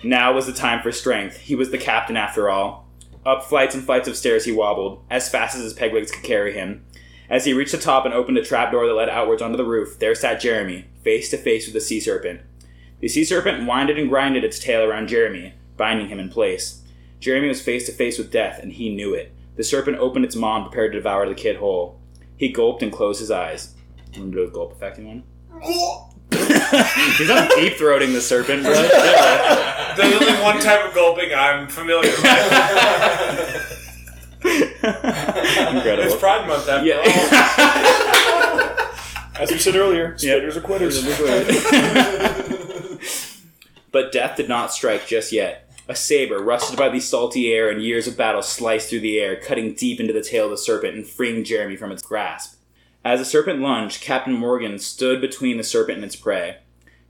Now was the time for strength. He was the captain after all. Up flights and flights of stairs he wobbled, as fast as his peg legs could carry him. As he reached the top and opened a trapdoor that led outwards onto the roof, there sat Jeremy, face to face with the sea serpent. The sea serpent winded and grinded its tail around Jeremy, binding him in place. Jeremy was face to face with death, and he knew it. The serpent opened its maw and prepared to devour the kid whole. He gulped and closed his eyes. Want to gulp effect, anyone? (laughs) He's not deep throating the serpent, bro. (laughs) Shit, bro. There's only one type of gulping I'm familiar with. Incredible. It's Pride Month after all. Yeah. (laughs) As we said earlier, spitters are quitters. but death did not strike just yet. A saber, rusted by the salty air and years of battle, sliced through the air, cutting deep into the tail of the serpent and freeing Jeremy from its grasp. As the serpent lunged, Captain Morgan stood between the serpent and its prey.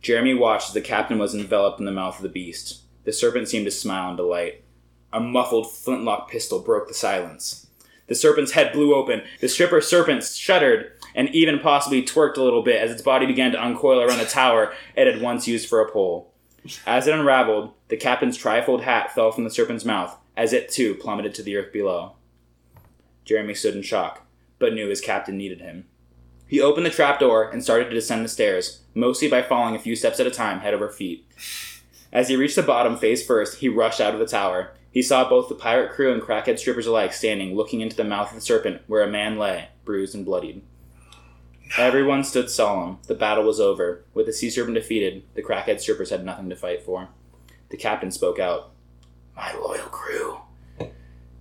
Jeremy watched as the captain was enveloped in the mouth of the beast. The serpent seemed to smile in delight. A muffled flintlock pistol broke the silence. The serpent's head blew open. The stripper serpent shuddered and even possibly twerked a little bit as its body began to uncoil around the tower it had once used for a pole. As it unraveled, the captain's trifold hat fell from the serpent's mouth, as it too plummeted to the earth below. Jeremy stood in shock. But knew his captain needed him. He opened the trapdoor and started to descend the stairs, mostly by falling a few steps at a time, head over feet. As he reached the bottom face first, he rushed out of the tower. He saw both the pirate crew and crackhead strippers alike standing, looking into the mouth of the serpent, where a man lay, bruised and bloodied. Everyone stood solemn. The battle was over. With the sea serpent defeated, the crackhead strippers had nothing to fight for. The captain spoke out. My loyal crew.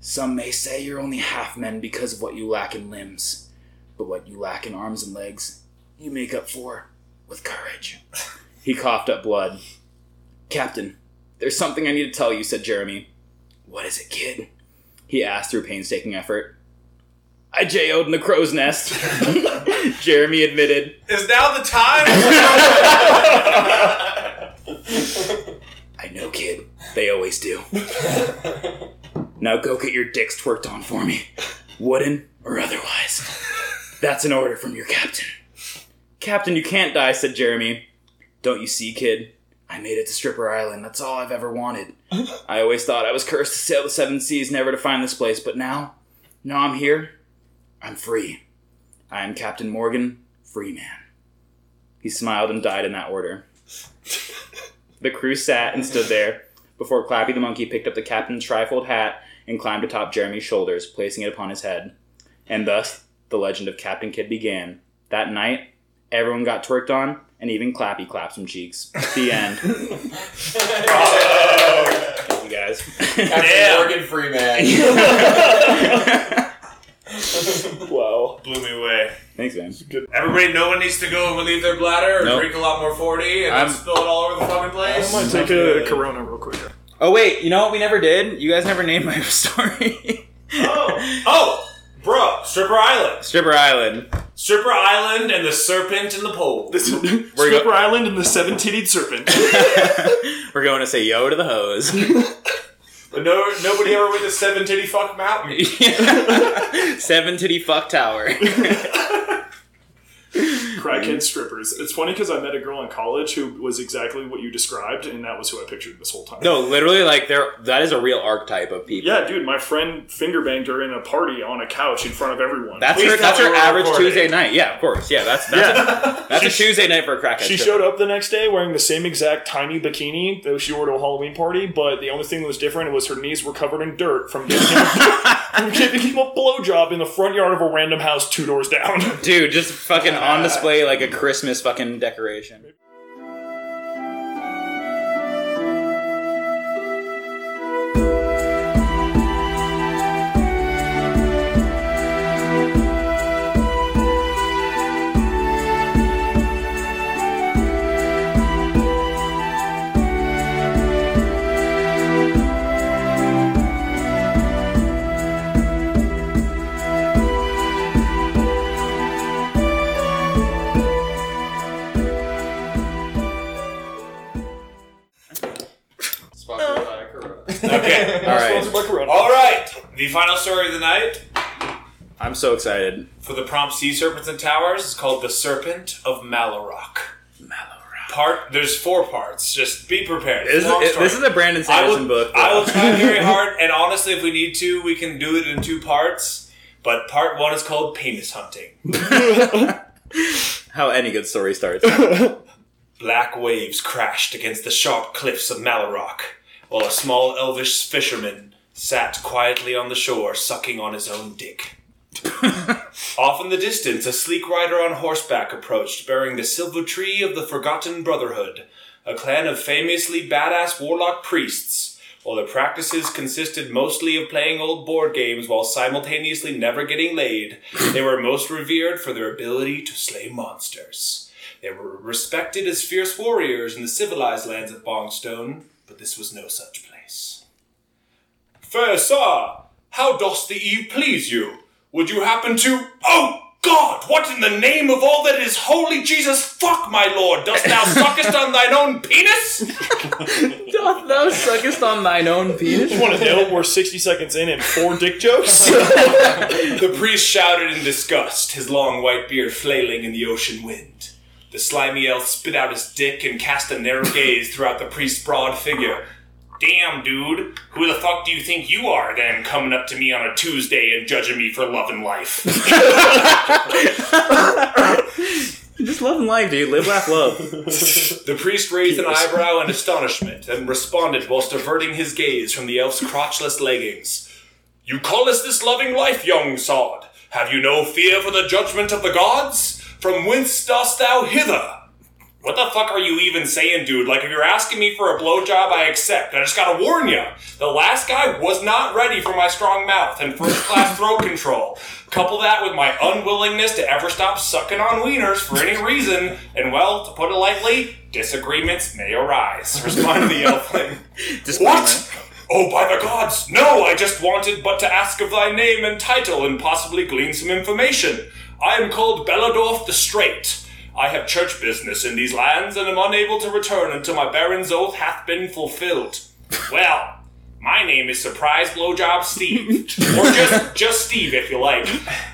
Some may say you're only half men because of what you lack in limbs, but what you lack in arms and legs, you make up for with courage. (laughs) He coughed up blood. Captain, there's something I need to tell you, said Jeremy. What is it, kid? He asked through painstaking effort. I JO'd in the crow's nest. (laughs) Jeremy admitted. Is now the time? (laughs) I know, kid. They always do. Now go get your dicks twerked on for me. Wooden or otherwise. That's an order from your captain. Captain, you can't die, said Jeremy. Don't you see, kid? I made it to Stripper Island. That's all I've ever wanted. I always thought I was cursed to sail the seven seas, never to find this place, but now, now I'm here. I'm free. I am Captain Morgan, free man. He smiled and died in that order. The crew sat and stood there before Clappy the monkey picked up the captain's trifold hat and climbed atop Jeremy's shoulders, placing it upon his head. And thus the legend of Captain Kidd began. That night, everyone got twerked on, and even Clappy clapped some cheeks. The (laughs) end. Thank you guys. Captain Damn. Morgan Freeman. (laughs) Wow. Blew me away. Thanks, man. Everybody, no one needs to go and relieve their bladder or Nope. drink a lot more 40 and I'm- then spill it all over the fucking place. I might take a Corona real quick. Oh wait, you know what we never did? You guys never named my (laughs) story. Oh, oh, bro, Stripper Island. Stripper Island. Stripper Island and the serpent and the pole. (laughs) This go- Stripper Island and the seven-titted serpent. (laughs) We're going to say yo to the hose. But no, nobody ever went to Seven Titty Fuck Mountain. Seven titty fuck tower. Crackhead um, strippers. It's funny because I met a girl in college who was exactly what you described, and that was who I pictured this whole time. no, literally, like there. That is a real archetype of people. Yeah, dude, my friend finger banged her in a party on a couch in front of everyone. That's Please her. That's her average recording. Tuesday night. Yeah, of course. Yeah, that's that's a, (laughs) that's a Tuesday night for a crackhead. She stripper. showed up the next day wearing the same exact tiny bikini that she wore to a Halloween party, but the only thing that was different was her knees were covered in dirt from giving him, (laughs) from giving him a blowjob in the front yard of a random house two doors down. Dude, just fucking (laughs) on display like a Christmas fucking decoration. Corona. Okay. (laughs) All right, Sponsored by Corona. All right. The final story of the night I'm so excited. for the prompt sea serpents and towers is called the Serpent of Malorock. Part there's four parts. Just be prepared. This, Long is, story. this is a Brandon I will, Sanderson book. I will try (laughs) very hard, and honestly, if we need to, we can do it in two parts. But part one is called penis hunting. (laughs) How any good story starts. Black waves crashed against the sharp cliffs of Malorock, while a small elvish fisherman sat quietly on the shore, sucking on his own dick. (laughs) Off in the distance, a sleek rider on horseback approached, bearing the silver tree of the Forgotten Brotherhood, a clan of famously badass warlock priests. While their practices consisted mostly of playing old board games while simultaneously never getting laid, they were most revered for their ability to slay monsters. They were respected as fierce warriors in the civilized lands of Bongstone, but this was no such place. Fair sir, how dost the eve please you? Would you happen to. Oh! God, what in the name of all that is holy Jesus fuck, my lord? Dost thou (laughs) suckest on thine own penis? (laughs) Doth thou suckest on thine own penis? Want to know we're 60 seconds in and four dick jokes? (laughs) The priest shouted in disgust, his long white beard flailing in the ocean wind. The slimy elf spit out his dick and cast a narrow gaze throughout the priest's broad figure. Damn, dude. Who the fuck do you think you are then coming up to me on a Tuesday and judging me for loving life? (laughs) Just loving life, dude. Live, laugh, love. (laughs) The priest raised an eyebrow in astonishment and responded whilst averting his gaze from the elf's crotchless leggings. You callest this loving life, young sod? Have you no fear for the judgment of the gods? From whence dost thou hither? What the fuck are you even saying, dude? Like, if you're asking me for a blowjob, I accept. I just gotta warn you. The last guy was not ready for my strong mouth and first class (laughs) throat control. Couple that with my unwillingness to ever stop sucking on wieners for any reason, and well, to put it lightly, disagreements may arise. Responded the elfling. (laughs) What? Oh, by the gods! No, I just wanted but to ask of thy name and title and possibly glean some information. I am called Belladorf the Straight. I have church business in these lands and am unable to return until my baron's oath hath been fulfilled. Well, my name is Surprise Blowjob Steve. (laughs) or just, just Steve if you like.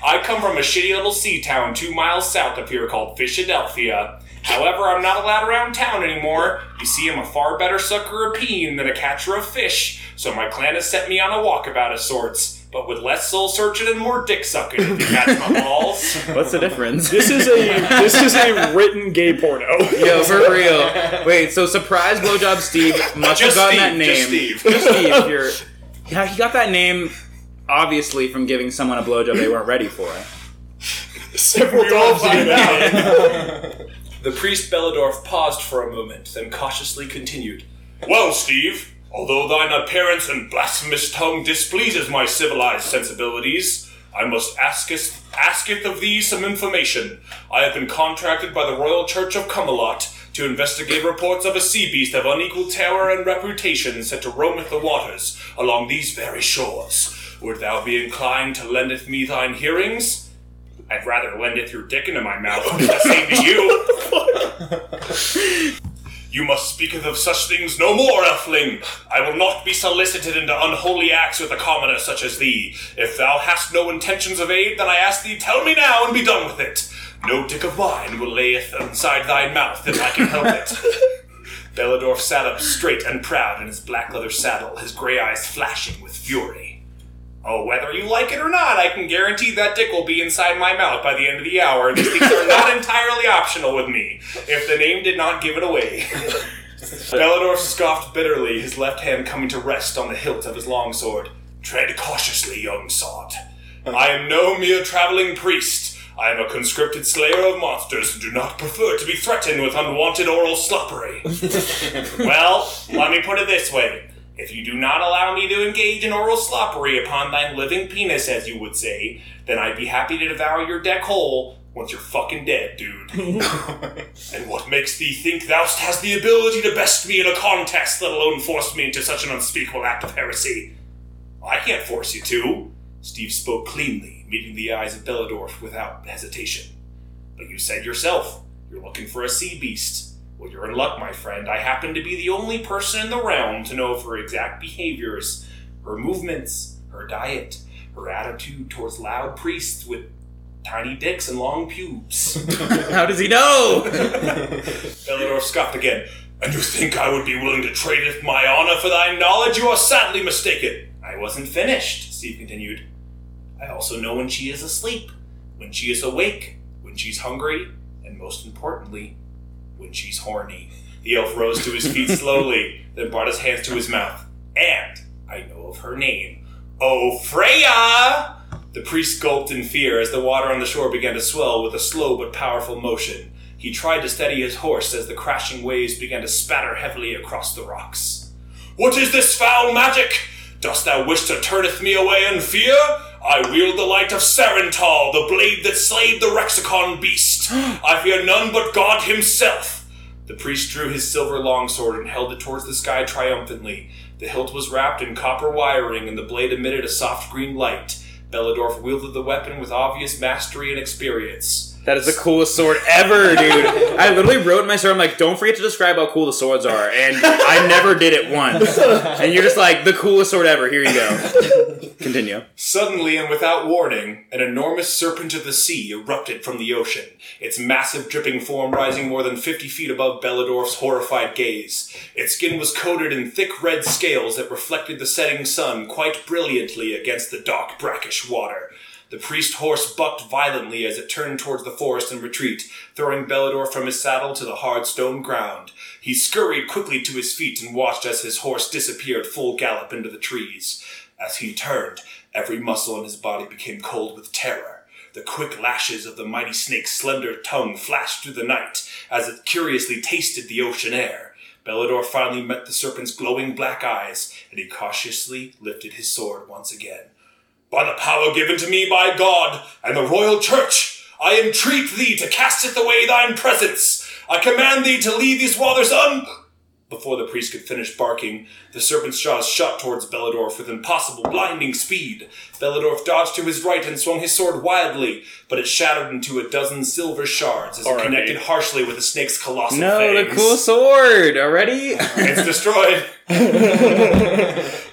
I come from a shitty little sea town two miles south of here called Fishadelphia. However, I'm not allowed around town anymore. You see, I'm a far better sucker of peen than a catcher of fish, so my clan has set me on a walkabout of sorts, but with less soul searching and more dick sucking, if you catch my balls. (laughs) What's the difference? This is a this is a written gay porno. Yo, for real. Wait, so surprise blowjob Steve must Just have gotten Steve, that name. just Steve. Just Steve, You're, yeah, he got that name obviously from giving someone a blowjob they weren't ready for. Several times in that. The priest Belladorf paused for a moment, then cautiously continued. Well, Steve, although thine appearance and blasphemous tongue displeases my civilized sensibilities, I must asketh, asketh of thee some information. I have been contracted by the Royal Church of Camelot to investigate reports of a sea beast of unequal terror and reputation set to roameth the waters along these very shores. Would thou be inclined to lendeth me thine hearings? I'd rather lend it your dick into my mouth than (laughs) the to you. (laughs) You must speaketh of such things no more, Elfling. I will not be solicited into unholy acts with a commoner such as thee. If thou hast no intentions of aid, then I ask thee tell me now and be done with it. No dick of mine will layeth inside thy mouth if I can help it. (laughs) Belladorf sat up straight and proud in his black leather saddle, his gray eyes flashing with fury. Oh, whether you like it or not, I can guarantee that dick will be inside my mouth by the end of the hour. These things are not (laughs) entirely optional with me, if the name did not give it away. (laughs) Belladorf scoffed bitterly, his left hand coming to rest on the hilt of his longsword. Tread cautiously, young sod. I am no mere traveling priest. I am a conscripted slayer of monsters and do not prefer to be threatened with unwanted oral sloppery. (laughs) well, let me put it this way. If you do not allow me to engage in oral sloppery upon thine living penis, as you would say, then I'd be happy to devour your deck whole once you're fucking dead, dude. (laughs) and what makes thee think thou hast the ability to best me in a contest, let alone force me into such an unspeakable act of heresy? I can't force you to. Steve spoke cleanly, meeting the eyes of Belladorf without hesitation. But you said yourself, you're looking for a sea beast. Well, you're in luck, my friend. I happen to be the only person in the realm to know of her exact behaviors, her movements, her diet, her attitude towards loud priests with tiny dicks and long pubes. (laughs) How does he know? (laughs) Bellador scoffed again. And you think I would be willing to tradeth my honor for thy knowledge? You are sadly mistaken. I wasn't finished, Steve continued. I also know when she is asleep, when she is awake, when she's hungry, and most importantly, when she's horny. The elf rose to his feet (laughs) slowly, then brought his hands to his mouth. And I know of her name. Oh, Freya! The priest gulped in fear as the water on the shore began to swell with a slow but powerful motion. He tried to steady his horse as the crashing waves began to spatter heavily across the rocks. What is this foul magic? Dost thou wish to turneth me away in fear? I wield the light of Sarental, the blade that slayed the Rexicon beast. I fear none but God himself. The priest drew his silver longsword and held it towards the sky triumphantly. The hilt was wrapped in copper wiring, and the blade emitted a soft green light. Belladorf wielded the weapon with obvious mastery and experience. That is the coolest sword ever, dude. I literally wrote my story, I'm like, don't forget to describe how cool the swords are. And I never did it once. And you're just like, the coolest sword ever. Here you go. Continue. Suddenly and without warning, an enormous serpent of the sea erupted from the ocean, its massive dripping form rising more than 50 feet above Belladorf's horrified gaze. Its skin was coated in thick red scales that reflected the setting sun quite brilliantly against the dark brackish water. The priest's horse bucked violently as it turned towards the forest in retreat, throwing Bellador from his saddle to the hard stone ground. He scurried quickly to his feet and watched as his horse disappeared full gallop into the trees. As he turned, every muscle in his body became cold with terror. The quick lashes of the mighty snake's slender tongue flashed through the night as it curiously tasted the ocean air. Bellador finally met the serpent's glowing black eyes, and he cautiously lifted his sword once again. By the power given to me by God and the royal church, I entreat thee to casteth away thine presence. I command thee to leave these waters un. Before the priest could finish barking, the serpent's jaws shot towards Belladorf with impossible blinding speed. Belladorf dodged to his right and swung his sword wildly, but it shattered into a dozen silver shards as it Alright. connected harshly with the snake's colossal No, fangs. the cool sword already. (laughs) It's destroyed.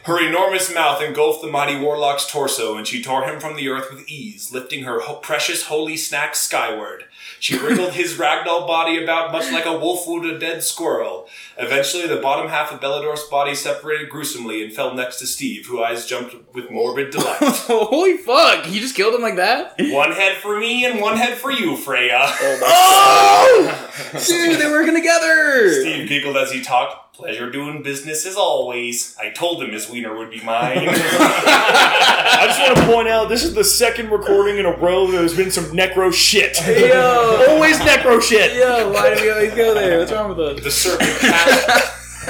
her enormous mouth engulfed the mighty warlock's torso, and she tore him from the earth with ease, lifting her ho- precious holy snack skyward. She wriggled his ragdoll body about much like a wolf would a dead squirrel. Eventually, the bottom half of Bellador's body separated gruesomely and fell next to Steve, whose eyes jumped with morbid delight. (laughs) Holy fuck! You just killed him like that? one head for me and one head for you, Freya. Oh! (laughs) Dude, they're working together! Steve giggled as he talked. Pleasure doing business as always. I told him his wiener would be mine. (laughs) I just want to point out this is the second recording in a row that there's been some necro shit. Yo! (laughs) Always necro shit. Yo, why do we always go there? What's wrong with us? The serpent cast.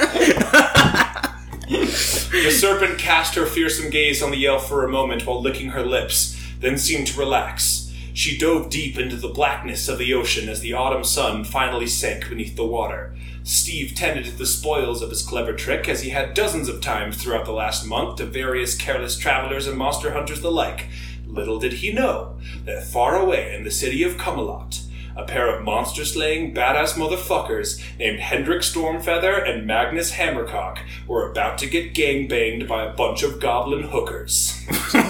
(laughs) the serpent cast her fearsome gaze on the elf for a moment while licking her lips, then seemed to relax. She dove deep into the blackness of the ocean as the autumn sun finally sank beneath the water. Steve tended to the spoils of his clever trick, as he had dozens of times throughout the last month to various careless travelers and monster hunters alike. Little did he know that far away in the city of Camelot, a pair of monster slaying badass motherfuckers named Hendrik Stormfeather and Magnus Hammercock were about to get gangbanged by a bunch of goblin hookers. (laughs)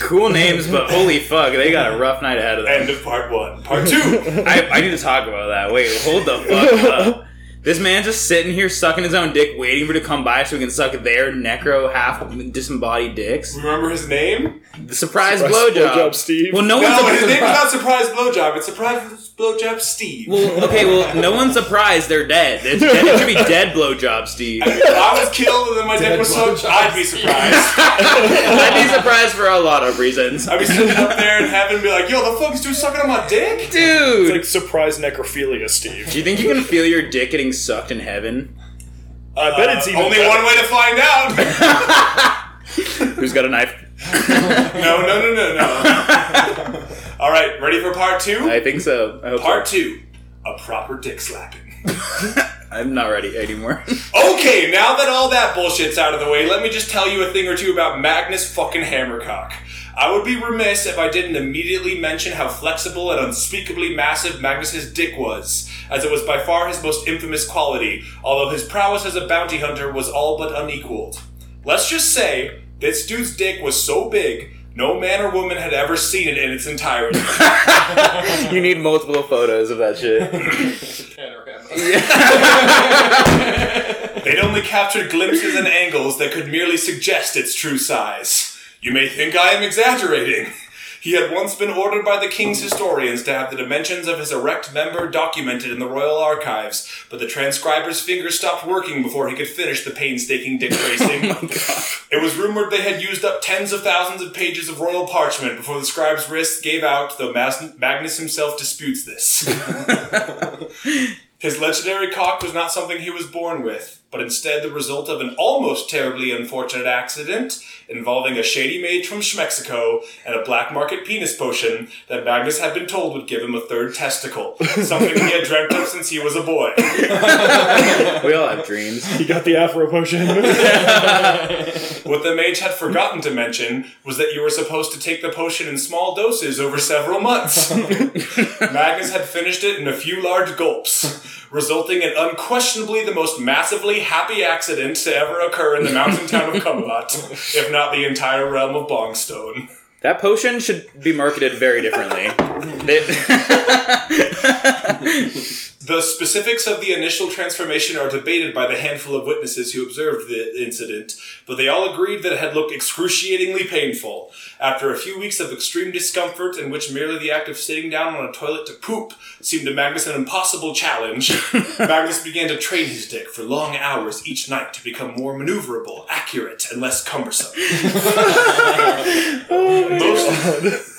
Cool names, but holy fuck, they got a rough night ahead of them. End of part one. Part two. (laughs) I, I need to talk about that. Wait, hold the fuck up. (laughs) This man just sitting here sucking his own dick, waiting for it to come by so he can suck their necro half disembodied dicks. Remember his name? The surprise, Surprise blowjob. blowjob, Steve. Well, no, No, one's his name is not Surprise Blowjob. It's Surprise Blowjob Steve. Well, okay, well, no one's surprised they're dead. It's dead. It should be (laughs) dead blowjob, Steve. if I was killed and then my dick was sucked, I'd be surprised. (laughs) I'd be surprised for a lot of reasons. I'd be sitting up there in heaven and be like, yo, the fuck is dude sucking on my dick? Dude! It's like surprise necrophilia, Steve. Do you think you can feel your dick getting sucked in heaven? I bet it's Uh, even only better. one way to find out. (laughs) Who's got a knife? no, no, no, no, no. All right, ready for part two? I think so. I hope Part so. two, a proper dick slapping. (laughs) I'm not ready anymore. (laughs) Okay, now that all that bullshit's out of the way, let me just tell you a thing or two about Magnus fucking Hammercock. I would be remiss if I didn't immediately mention how flexible and unspeakably massive Magnus's dick was, as it was by far his most infamous quality, although his prowess as a bounty hunter was all but unequaled. Let's just say, this dude's dick was so big, no man or woman had ever seen it in its entirety. (laughs) you need multiple photos of that shit. Panorama. They'd only captured glimpses and angles that could merely suggest its true size. You may think I am exaggerating. He had once been ordered by the king's historians to have the dimensions of his erect member documented in the royal archives, but the transcriber's fingers stopped working before he could finish the painstaking dick (laughs) tracing. Oh it was rumored they had used up tens of thousands of pages of royal parchment before the scribe's wrist gave out, though Magnus himself disputes this. (laughs) His legendary cock was not something he was born with, but instead the result of an almost terribly unfortunate accident involving a shady mage from Schmexico and a black market penis potion that Magnus had been told would give him a third testicle, (laughs) something he had dreamt of since he was a boy. (laughs) we all have dreams. He got the Afro potion. (laughs) What the mage had forgotten to mention was that you were supposed to take the potion in small doses over several months. Magnus had finished it in a few large gulps. Resulting in unquestionably the most massively happy accident to ever occur in the mountain town of (laughs) Camelot, if not the entire realm of Bongstone. That potion should be marketed very differently. (laughs) (laughs) They- The specifics of the initial transformation are debated by the handful of witnesses who observed the incident, but they all agreed that it had looked excruciatingly painful. After a few weeks of extreme discomfort, in which merely the act of sitting down on a toilet to poop seemed to Magnus an impossible challenge, (laughs) Magnus began to train his dick for long hours each night to become more maneuverable, accurate, and less cumbersome. (laughs) (laughs) Oh Most,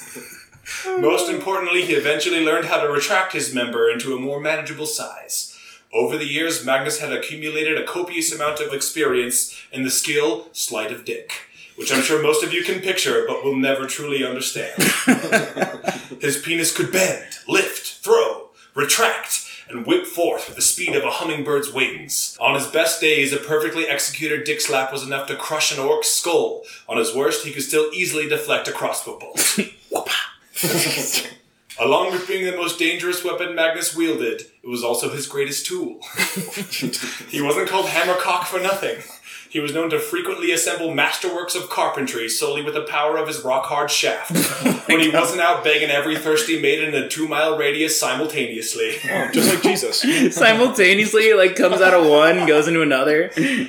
most importantly, he eventually learned how to retract his member into a more manageable size. Over the years, Magnus had accumulated a copious amount of experience in the skill sleight of dick, which I'm sure most of you can picture but will never truly understand. (laughs) his penis could bend, lift, throw, retract, and whip forth with the speed of a hummingbird's wings. On his best days, a perfectly executed dick slap was enough to crush an orc's skull. On his worst, he could still easily deflect a crossbow bolt. (laughs) (laughs) Along with being the most dangerous weapon Magnus wielded, it was also his greatest tool. (laughs) he wasn't called Hammercock for nothing. He was known to frequently assemble masterworks of carpentry solely with the power of his rock hard shaft. (laughs) when he wasn't out begging every thirsty maiden in a two mile radius simultaneously. Just like Jesus. simultaneously like comes out of one goes into another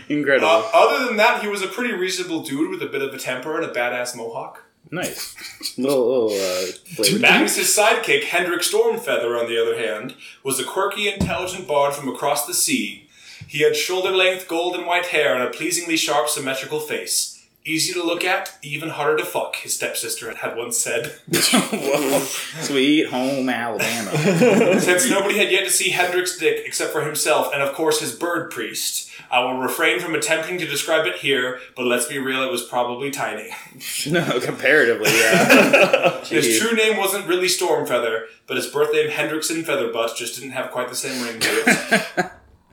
incredible Uh, other than that, he was a pretty reasonable dude with a bit of a temper and a badass mohawk. Nice (laughs) little little uh flavor. Magnus's sidekick, Hendrik Stormfeather, on the other hand, was a quirky, intelligent bard from across the sea. He had shoulder-length gold and white hair and a pleasingly sharp, symmetrical face. Easy to look at, even harder to fuck, his stepsister had once said. (laughs) (laughs) sweet home alabama Since nobody had yet to see Hendrik's dick except for himself and, of course, his bird priest, I will refrain from attempting to describe it here, but let's be real, it was probably tiny. (laughs) no comparatively yeah His true name wasn't really Stormfeather, but his birth name Hendrickson Featherbutt just didn't have quite the same ring to it.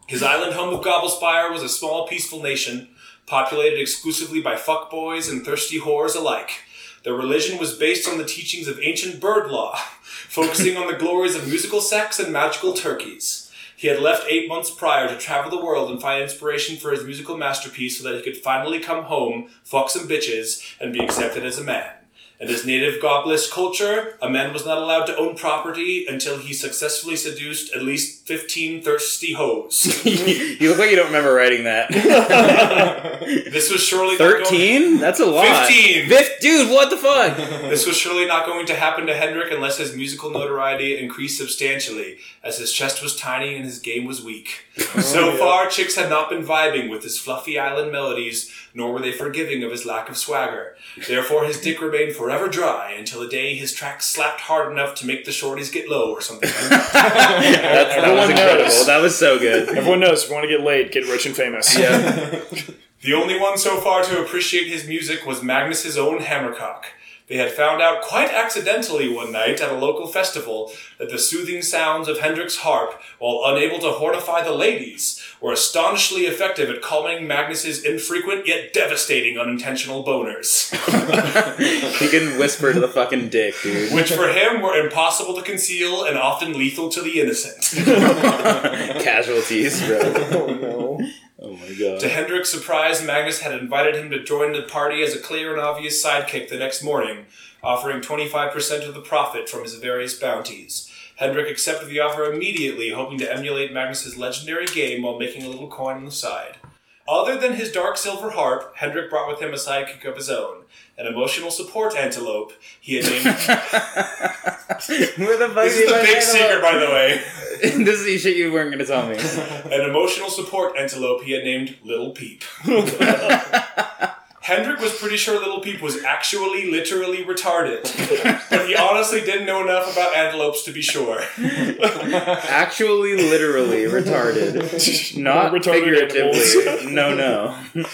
his island home of Gobblespire was a small, peaceful nation, populated exclusively by fuckboys and thirsty whores alike. Their religion was based on the teachings of ancient bird law, (laughs) focusing on the glories of musical sex and magical turkeys. He had left eight months prior to travel the world and find inspiration for his musical masterpiece so that he could finally come home, fuck some bitches, and be accepted as a man. In his native Goblish culture, a man was not allowed to own property until he successfully seduced at least 15 thirsty hoes. (laughs) you look like you don't remember writing that (laughs) This was surely not going- 13 that's a lot 15. Fif- dude what the fuck This was surely not going to happen to Hendrik unless his musical notoriety increased substantially, as his chest was tiny and his game was weak. (laughs) Oh, so far, chicks had not been vibing with his fluffy island melodies, nor were they forgiving of his lack of swagger. Therefore, his dick remained forever dry until the day his tracks slapped hard enough to make the shorties get low or something (laughs) that. That was incredible knows. that was so good Everyone knows if you want to get laid, get rich and famous. Yeah. (laughs) The only one so far to appreciate his music was Magnus's own Hammercock. They had found out quite accidentally one night at a local festival that the soothing sounds of Hendrix's harp, while unable to horrify the ladies, were astonishingly effective at calming Magnus's infrequent yet devastating unintentional boners, (laughs) he can whisper to the fucking dick dude which for him were impossible to conceal and often lethal to the innocent. (laughs) casualties bro (laughs) Oh no. oh my god To Hendrik's surprise, Magnus had invited him to join the party as a clear and obvious sidekick the next morning, offering 25% of the profit from his various bounties. Hendrik accepted the offer immediately, hoping to emulate Magnus's legendary game while making a little coin on the side. Other than his dark silver harp, Hendrik brought with him a sidekick of his own, an emotional support antelope he had named. where the fuck this is the big secret, by the way. (laughs) this is the shit you weren't gonna tell me (laughs) An emotional support antelope he had named Little Peep. (laughs) Hendrik was pretty sure Little Peep was actually literally retarded, but he honestly didn't know enough about antelopes to be sure. actually literally retarded not Retarded figuratively no no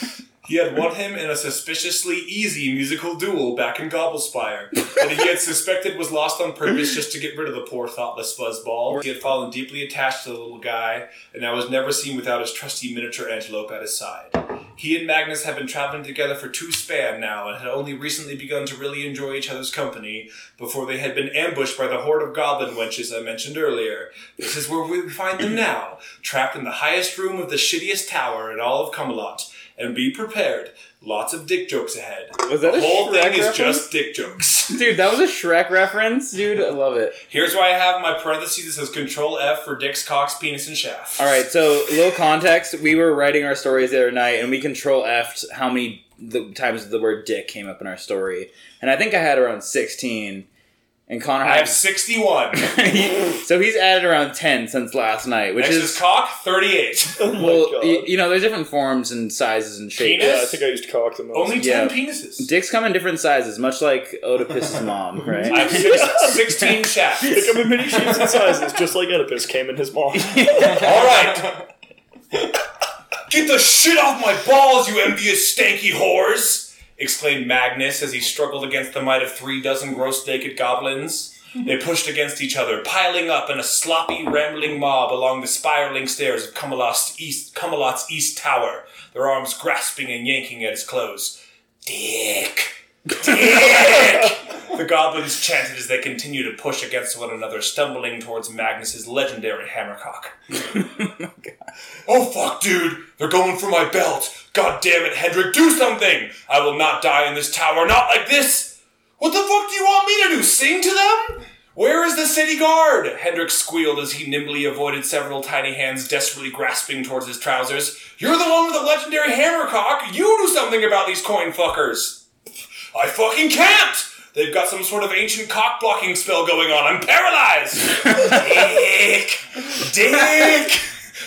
He had won him in a suspiciously easy musical duel back in Gobblespire that he had suspected was lost on purpose just to get rid of the poor thoughtless fuzzball. He had fallen deeply attached to the little guy, and now was never seen without his trusty miniature antelope at his side. He and Magnus have been traveling together for two span now and had only recently begun to really enjoy each other's company before they had been ambushed by the horde of goblin wenches I mentioned earlier. This is where we find them now, trapped in the highest room of the shittiest tower in all of Camelot. And be prepared, lots of dick jokes ahead. Was that the a whole Shrek thing is just dick jokes. (laughs) Dude, that was a Shrek reference, dude. I love it. Here's why I have my parentheses that says Control F for dicks, cocks, penis, and shaft. All right, so little context. We were writing our stories the other night, and we control F'd how many the times the word "dick" came up in our story, and I think I had around sixteen. And Connor I have 61. (laughs) so he's added around ten since last night, which Next is is cock, 38. (laughs) Oh well, God. y- you know, there's different forms and sizes and shapes. Penis? yeah, I think I used cock the most. Only 10 Yeah. penises. Dicks come in different sizes, much like Oedipus's mom, (laughs) I right? have six, 16 shafts. They come in many shapes and sizes, just like Oedipus came in his mom. Alright. Get the shit off my balls, you envious stanky whores! Exclaimed Magnus as he struggled against the might of three dozen gross naked goblins. (laughs) They pushed against each other, piling up in a sloppy, rambling mob along the spiraling stairs of Camelot's east, Camelot's east tower, their arms grasping and yanking at his clothes. Dick! Dick! (laughs) the goblins chanted as they continued to push against one another, stumbling towards Magnus's legendary hammercock. (laughs) Oh, oh fuck, dude! They're going for my belt! God damn it, Hendrik, do something! I will not die in this tower, not like this! What the fuck do you want me to do? Sing to them? Where is the city guard? Hendrik squealed as he nimbly avoided several tiny hands desperately grasping towards his trousers. You're the one with the legendary hammercock! You do something about these coin fuckers! I fucking can't! They've got some sort of ancient cock blocking spell going on. I'm paralyzed! (laughs) Dick! Dick!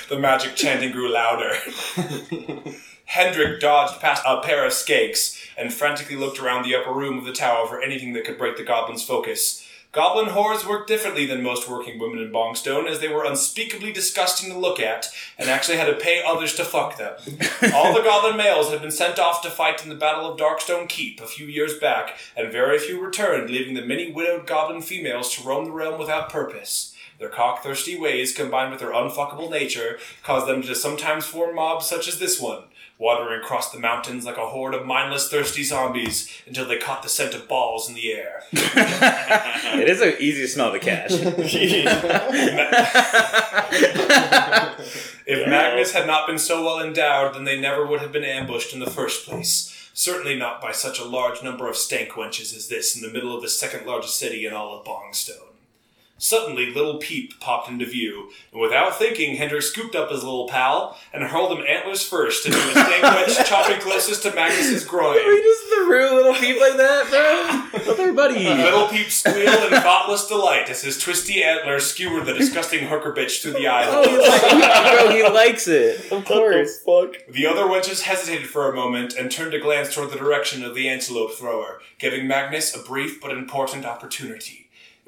The magic chanting grew louder. (laughs) Hendrik dodged past a pair of skakes and frantically looked around the upper room of the tower for anything that could break the goblin's focus. Goblin whores work differently than most working women in Bongstone, as they were unspeakably disgusting to look at and actually had to pay others to fuck them. (laughs) All the goblin males had been sent off to fight in the Battle of Darkstone Keep a few years back, and very few returned, leaving the many widowed goblin females to roam the realm without purpose. Their cock-thirsty ways, combined with their unfuckable nature, caused them to sometimes form mobs such as this one, wandering across the mountains like a horde of mindless, thirsty zombies until they caught the scent of balls in the air. (laughs) it is a easy to smell the cash. If Magnus had not been so well endowed, then they never would have been ambushed in the first place. Certainly not by such a large number of stank wenches as this in the middle of the second largest city in all of Bongstone. Suddenly, Little Peep popped into view, and without thinking, Hendrik scooped up his little pal and hurled him antlers first into a stank wench (laughs) chopping closest to Magnus's groin. we just threw little peep like that, bro. What's our buddy? Little Peep squealed in thoughtless delight as his twisty antlers skewered the disgusting hooker bitch through the eye hole. Oh, bro, he likes it. Of course. Fuck. The other wenches hesitated for a moment and turned a glance toward the direction of the antelope thrower, giving Magnus a brief but important opportunity.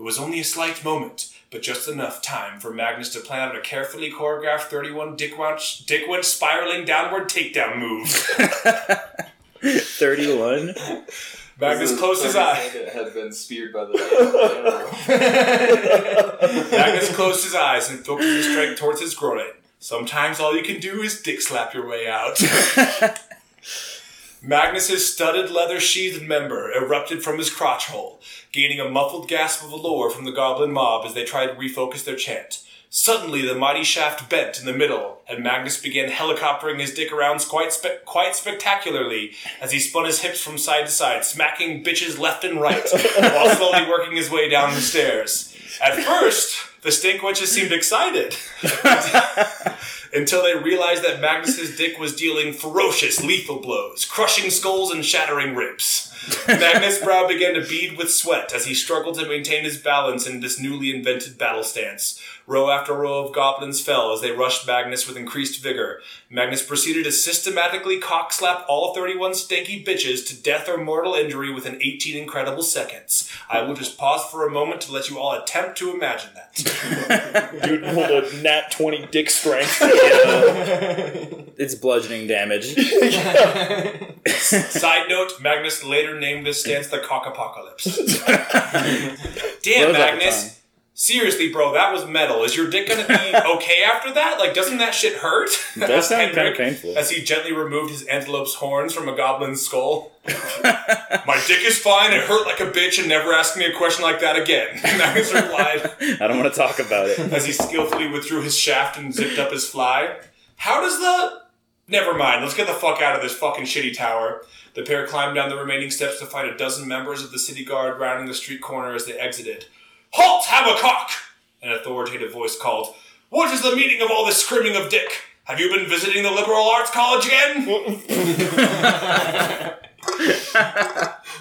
It was only a slight moment, but just enough time for Magnus to plan out a carefully choreographed 31 dick wench, dick wench spiraling downward takedown move. (laughs) 31. Magnus closed his eye. Had been speared by the (laughs) Magnus closed his eyes and focused his strength towards his groin. Sometimes all you can do is dick slap your way out. (laughs) Magnus's studded leather sheathed member erupted from his crotch hole, gaining a muffled gasp of allure from the goblin mob as they tried to refocus their chant. Suddenly, the mighty shaft bent in the middle, and Magnus began helicoptering his dick around quite, spe- quite spectacularly as he spun his hips from side to side, smacking bitches left and right, (laughs) while slowly working his way down the stairs. At first, the stink witches seemed excited. (laughs) until they realized that Magnus's dick was dealing ferocious, lethal blows, crushing skulls and shattering ribs. Magnus' brow began to bead with sweat as he struggled to maintain his balance in this newly invented battle stance. Row after row of goblins fell as they rushed Magnus with increased vigor. Magnus proceeded to systematically cockslap all 31 stanky bitches to death or mortal injury within 18 incredible seconds. I will just pause for a moment to let you all attempt to imagine that. (laughs) Dude rolled a nat 20 dick strength. It's bludgeoning damage. Side note, Magnus later named this stance the cock apocalypse. (laughs) Damn, Magnus. Seriously, bro, that was metal. Is your dick gonna be (laughs) okay after that? Like, doesn't that shit hurt? It does sound kind of painful. As he gently removed his antelope's horns from a goblin's skull. (laughs) My dick is fine. It hurt like a bitch, and never ask me a question like that again. Magnus replied I don't want to talk about it. as he skillfully withdrew his shaft and zipped up his fly. How does the. Never mind, let's get the fuck out of this fucking shitty tower. The pair climbed down the remaining steps to find a dozen members of the city guard rounding the street corner as they exited. Halt, Hammercock! An authoritative voice called. What is the meaning of all this screaming of dick? Have you been visiting the liberal arts college again?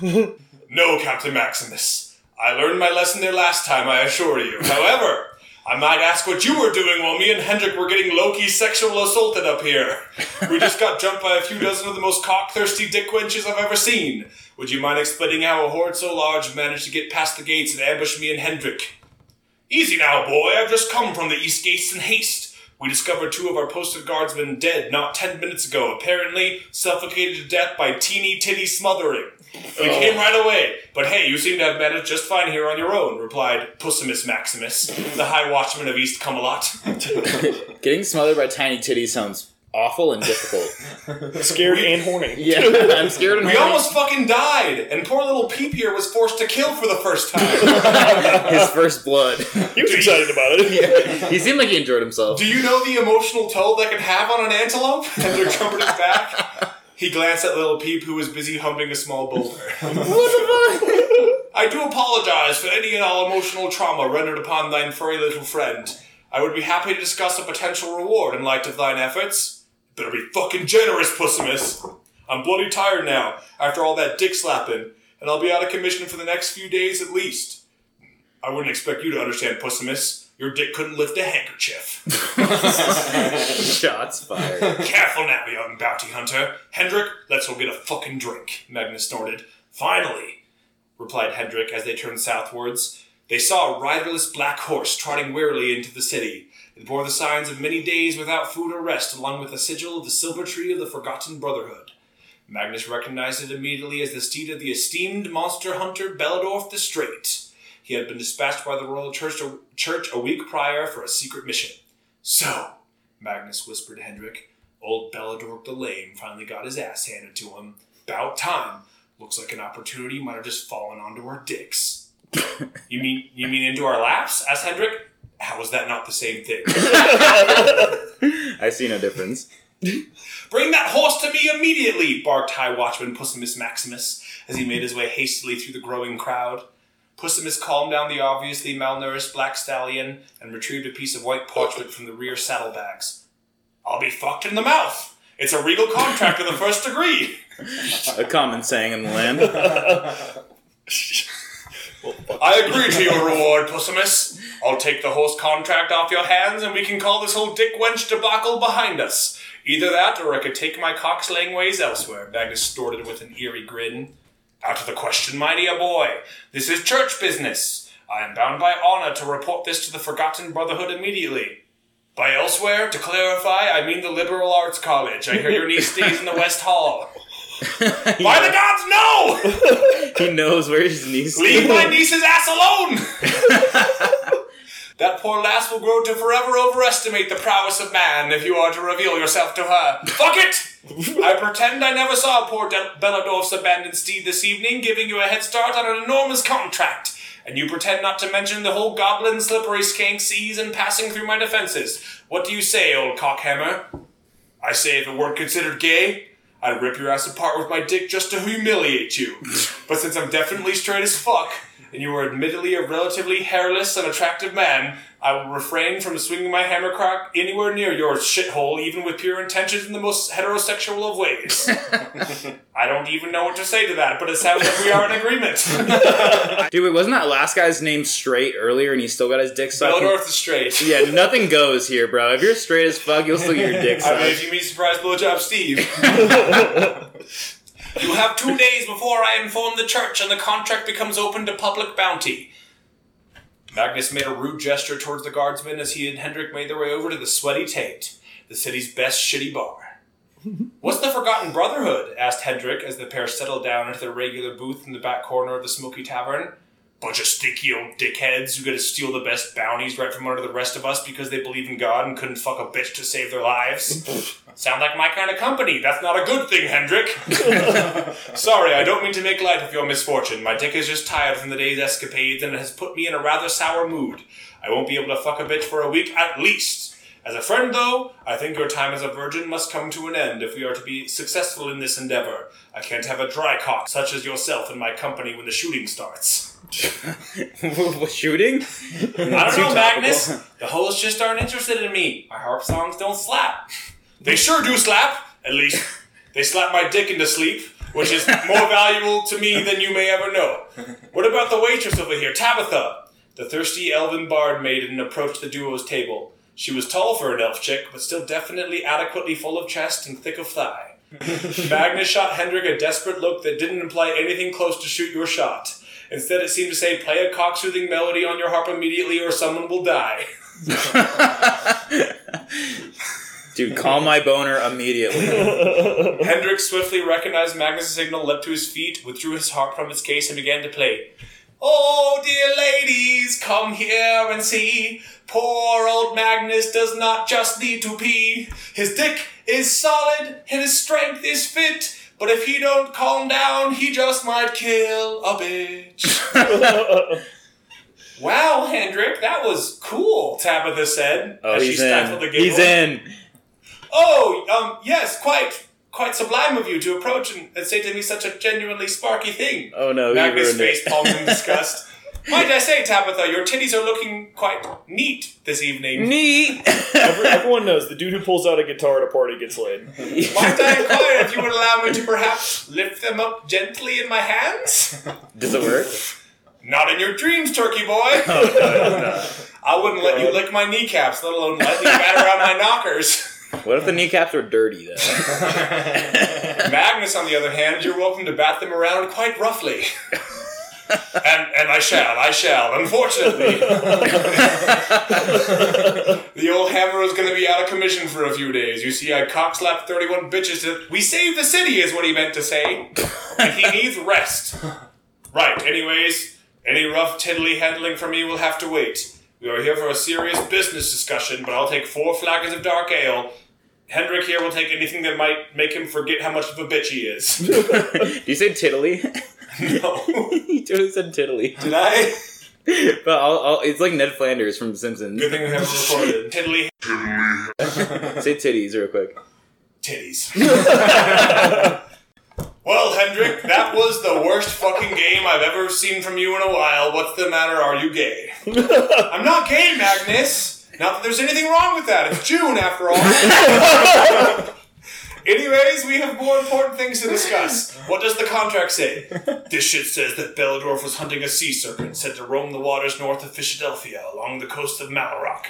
(laughs) no, Captain Maximus. I learned my lesson there last time, I assure you. However, I might ask what you were doing while me and Hendrik were getting lowkey sexual assaulted up here. We just got jumped by a few dozen of the most cock-thirsty dick wenches I've ever seen. Would you mind explaining how a horde so large managed to get past the gates and ambush me and Hendrik? Easy now, boy. I've just come from the east gates in haste. We discovered two of our posted guardsmen dead not ten minutes ago, apparently suffocated to death by teeny titty smothering. We came right away, but hey, you seem to have managed just fine here on your own, replied Pussimus Maximus, the High Watchman of East Camelot. (laughs) Getting smothered by tiny titties sounds awful and difficult. (laughs) Scared and horny. (laughs) Yeah, I'm scared and We horny. almost fucking died, and poor little Peep here was forced to kill for the first time. his first blood. He was excited about it. he seemed like he enjoyed himself. Do you know the emotional toll that can have on an antelope? Hendrik trumpeted back. He glanced at little Peep, who was busy humping a small boulder. (laughs) I do apologize for any and all emotional trauma rendered upon thine furry little friend. I would be happy to discuss a potential reward in light of thine efforts. Better be fucking generous, Pussimus. I'm bloody tired now, after all that dick slapping, and I'll be out of commission for the next few days at least. I wouldn't expect you to understand, Pussimus. Your dick couldn't lift a handkerchief. (laughs) Shots fired. Careful now, young bounty hunter. Hendrik, let's go get a fucking drink, Magnus snorted. Finally, replied Hendrik as they turned southwards. They saw a riderless black horse trotting wearily into the city. It bore the signs of many days without food or rest, along with the sigil of the silver tree of the Forgotten Brotherhood. Magnus recognized it immediately as the steed of the esteemed monster hunter Belladorf the Straight. He had been dispatched by the Royal Church, Church a week prior for a secret mission. So, Magnus whispered to Hendrik, old Belladorf the Lame finally got his ass handed to him. About time. Looks like an opportunity might have just fallen onto our dicks. (laughs) you mean you mean into our laps? asked Hendrik. How is that not the same thing? (laughs) I see no difference. Bring that horse to me immediately, barked High Watchman Pussimus Maximus as he made his way hastily through the growing crowd. Pussimus calmed down the obviously malnourished black stallion and retrieved a piece of white parchment from the rear saddlebags. I'll be fucked in the mouth. It's a regal contract of the first degree. A common saying in the land. I agree to your reward, Pussimus. I'll take the horse contract off your hands and we can call this whole dick wench debacle behind us. Either that or I could take my cockslaying ways elsewhere, Magnus snorted with an eerie grin. Out of the question, my dear boy. This is church business. I am bound by honor to report this to the Forgotten Brotherhood immediately. By elsewhere, to clarify, I mean the Liberal Arts College. I hear your (laughs) niece stays in the West Hall. (laughs) By the gods, no! (laughs) he knows where his niece is. Leave my niece's ass alone! that poor lass will grow to forever overestimate the prowess of man if you are to reveal yourself to her. Fuck it! (laughs) I pretend I never saw poor De- Belladorf's abandoned steed this evening, giving you a head start on an enormous contract. And you pretend not to mention the whole goblin slippery skank seas and passing through my defenses. What do you say, old cockhammer? I say if it weren't considered gay, I'd rip your ass apart with my dick just to humiliate you. (laughs) but since I'm definitely straight as fuck, and you are admittedly a relatively hairless and attractive man, I will refrain from swinging my hammer crack anywhere near your shithole, even with pure intentions in the most heterosexual of ways. (laughs) I don't even know what to say to that, but it sounds like we are in agreement. (laughs) Dude, wait, wasn't that last guy's name straight earlier and he still got his dick sucked? Belladorf is straight. Yeah, nothing goes here, bro. If you're straight as fuck, you'll still get your dick sucked. I mean, if sucked. you meet surprise blowjob Steve. (laughs) you have two days before I inform the church and the contract becomes open to public bounty. Magnus made a rude gesture towards the guardsmen as he and Hendrik made their way over to the Sweaty Tate, the city's best shitty bar. (laughs) What's the Forgotten Brotherhood? asked Hendrik as the pair settled down into their regular booth in the back corner of the smoky tavern. Bunch of stinky old dickheads who get to steal the best bounties right from under the rest of us because they believe in God and couldn't fuck a bitch to save their lives. (laughs) Sound like my kind of company. That's not a good thing, Hendrik. (laughs) Sorry, I don't mean to make light of your misfortune. My dick is just tired from the day's escapades and it has put me in a rather sour mood. I won't be able to fuck a bitch for a week at least. As a friend, though, I think your time as a virgin must come to an end if we are to be successful in this endeavor. I can't have a dry cock such as yourself in my company when the shooting starts. (laughs) Shooting? (laughs) I don't know, Magnus. The hosts just aren't interested in me. My harp songs don't slap. They sure do slap. At least they slap my dick into sleep, which is more (laughs) valuable to me than you may ever know. What about the waitress over here, Tabitha? The thirsty elven bard maiden approached the duo's table. She was tall for an elf chick, but still definitely adequately full of chest and thick of thigh. Magnus shot Hendrik a desperate look that didn't imply anything close to shoot your shot. Instead, it seemed to say, play a cock-soothing melody on your harp immediately or someone will die. (laughs) Dude, call my boner immediately. (laughs) Hendrik swiftly recognized Magnus' signal, leapt to his feet, withdrew his harp from its case, and began to play. Oh, dear ladies, come here and see. Poor old Magnus does not just need to pee. His dick is solid and his strength is fit. But if he don't calm down, he just might kill a bitch. (laughs) wow, Hendrik, that was cool, Tabitha said Oh, as she he's stifled in. giggle. He's in. Oh, um, yes, quite, quite sublime of you to approach and, and say to me such a genuinely sparky thing. Oh no, Magnus face palms in disgust. (laughs) Might I say, Tabitha, your titties are looking quite neat this evening. Neat. (laughs) Every- everyone knows the dude who pulls out a guitar at a party gets laid. Might I inquire if you would allow me to perhaps lift them up gently in my hands? Does it work? Not in your dreams, turkey boy. (laughs) Oh, I wouldn't let you lick my kneecaps, let alone lightly batter around my knockers. What if the kneecaps were dirty though? (laughs) Magnus, on the other hand, you're welcome to bat them around quite roughly. And and I shall, I shall. Unfortunately, the old hammer is going to be out of commission for a few days. You see, I cockslapped 31 bitches to. We saved the city, is what he meant to say. and he needs rest. Right, anyways, any rough tiddly handling from me will have to wait. We are here for a serious business discussion, but I'll take four flagons of dark ale. Hendrik here will take anything that might make him forget how much of a bitch he is. (laughs) Do you say tiddly? No. (laughs) he totally said tiddly. Did I? (laughs) But I'll, I'll, it's like Ned Flanders from Simpsons. Good thing we haven't recorded. Tiddly (laughs) Say titties real quick. titties. well, Hendrik, that was the worst fucking game I've ever seen from you in a while. What's the matter? Are you gay? I'm not gay, Magnus. Not that there's anything wrong with that. It's June, after all. Anyways, we have more important things to discuss. (laughs) What does the contract say? This shit says that Belladorf was hunting a sea serpent sent to roam the waters north of Philadelphia along the coast of Malrock.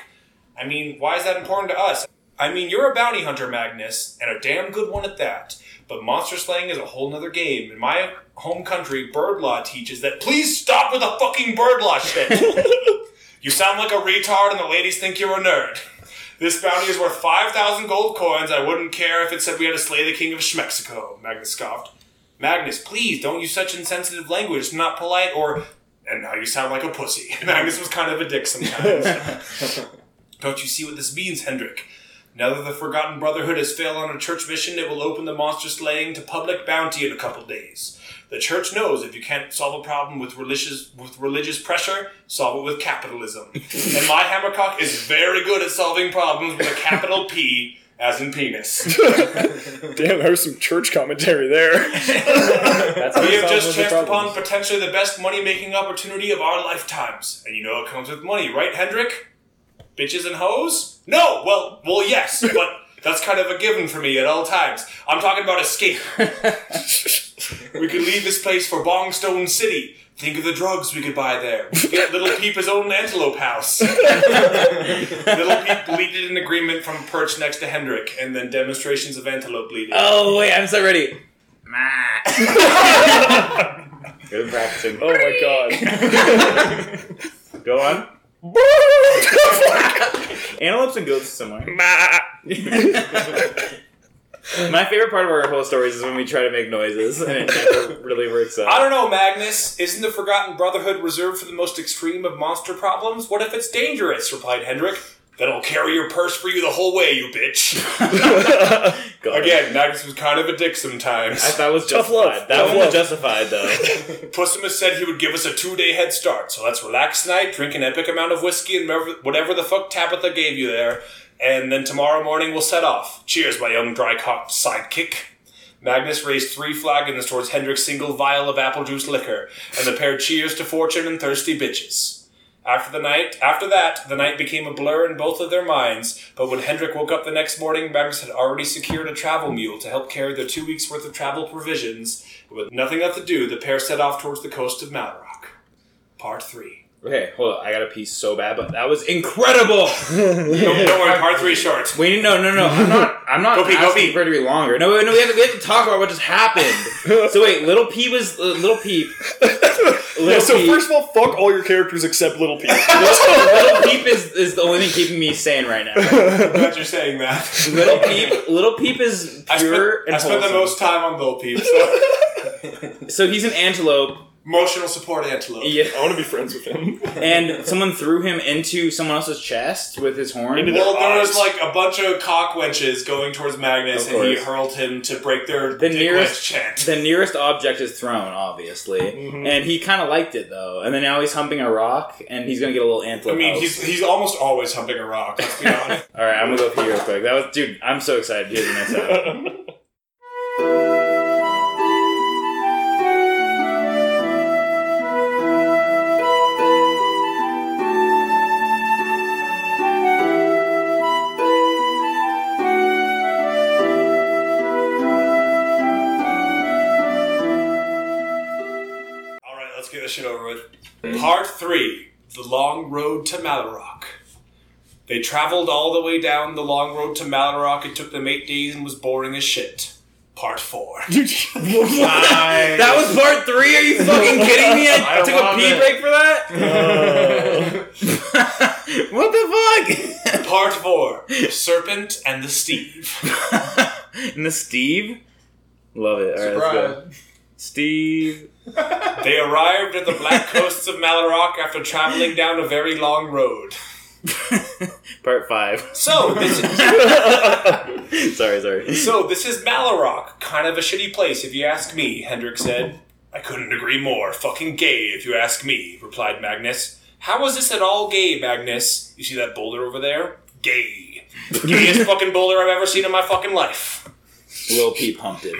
I mean, why is that important to us? I mean, you're a bounty hunter, Magnus, and a damn good one at that. But monster slaying is a whole nother game. In my home country, bird law teaches that. Please stop with the fucking bird law shit! (laughs) you sound like a retard, and the ladies think you're a nerd. This bounty is worth 5,000 gold coins. I wouldn't care if it said we had to slay the king of Schmexico, Magnus scoffed. Magnus, please don't use such insensitive language. It's not polite or. And now you sound like a pussy. (laughs) Magnus was kind of a dick sometimes. (laughs) don't you see what this means, Hendrik? Now that the Forgotten Brotherhood has failed on a church mission, it will open the monster slaying to public bounty in a couple days. The church knows if you can't solve a problem with religious with religious pressure, solve it with capitalism. (laughs) and my hammercock is very good at solving problems with a capital P, as in penis. (laughs) Damn, there's some church commentary there. We have just the chanced upon potentially the best money making opportunity of our lifetimes. And you know it comes with money, right, Hendrik? Bitches and hoes? No! Well, well, yes, but that's kind of a given for me at all times. I'm talking about escape. (laughs) we could leave this place for Bongstone City. Think of the drugs we could buy there. Get Little Peep his own antelope house. (laughs) Little Peep bleated an agreement from a perch next to Hendrik, and then demonstrations of antelope bleeding. Oh wait, I'm so ready. (laughs) Good practicing. Oh my god. Go on. (laughs) Antelopes and goats are similar. (laughs) (laughs) My favorite part of our whole stories is when we try to make noises and it never really works out. I don't know, Magnus. Isn't the Forgotten Brotherhood reserved for the most extreme of monster problems? What if it's dangerous? replied Hendrik. Then I'll carry your purse for you the whole way, you bitch. (laughs) (laughs) Again, Magnus was kind of a dick sometimes. I thought it was Tough justified. love, That tough one love. was justified though. (laughs) Pussimus said he would give us a two day head start, so let's relax tonight, drink an epic amount of whiskey and whatever, whatever the fuck Tabitha gave you there, and then tomorrow morning we'll set off. Cheers, my young dry cocked sidekick. Magnus raised three flagons towards Hendrik's single vial of apple juice liquor, and the pair cheers to fortune and thirsty bitches. After the night, after that, the night became a blur in both of their minds. But when Hendrik woke up the next morning, Magnus had already secured a travel mule to help carry their two weeks' worth of travel provisions. With nothing left to do, the pair set off towards the coast of Malrock. Part three. Okay, hold on. I got a piece so bad, but that was incredible. Don't, don't worry, part three short. Wait, no, no, no. I'm not. I'm not Go pee, go asking pee. for it to be longer. No, no. We have to, we have to talk about what just happened. so wait, little Peep was uh, little Peep. (laughs) Little Yeah, so Peep. first of all, fuck all your characters except Little Peep. (laughs) little, little Peep is, is the only thing keeping me sane right now. (laughs) I'm glad you're saying that. Little Peep, little Peep is I spent, pure and I spent the most time on Little Peep. So. So he's an antelope, Emotional support antelope. yeah, I want to be friends with him. (laughs) and someone threw him into someone else's chest with his horn. Into Well, there was eyes. like a bunch of cock wenches going towards Magnus, Of and he course. hurled him to break their The dick nearest- wench chant. The nearest object is thrown, obviously, Mm-hmm. and he kind of liked it though. And then now he's humping a rock, and he's gonna get a little antelope. I antelope. mean, house. he's he's almost always humping a rock. Let's be (laughs) honest. All right, I'm gonna go pee real quick. That was, dude. I'm so excited. Here's the next time. With. Part three: the long road to Malarock. They traveled all the way down the long road to Malarock. It took them eight days and was boring as shit. Part four. (laughs) that was part three. Are you fucking kidding me? I, I took a pee it. break for that. Uh. (laughs) what the fuck? Part four: Serpent and the Steve. (laughs) and the Steve. Love it. All right, let's go. Surprise. Steve. They arrived at the black coasts of Malarock after traveling down a very long road. (laughs) part five. So this is (laughs) sorry, sorry. so this is Malarock, kind of a shitty place if you ask me. Hendrik said. I couldn't agree more. Fucking gay, if you ask me, replied Magnus. How is this at all gay, Magnus? You see that boulder over there? Gay. The gayest (laughs) fucking boulder I've ever seen in my fucking life. Lil Peep humped it.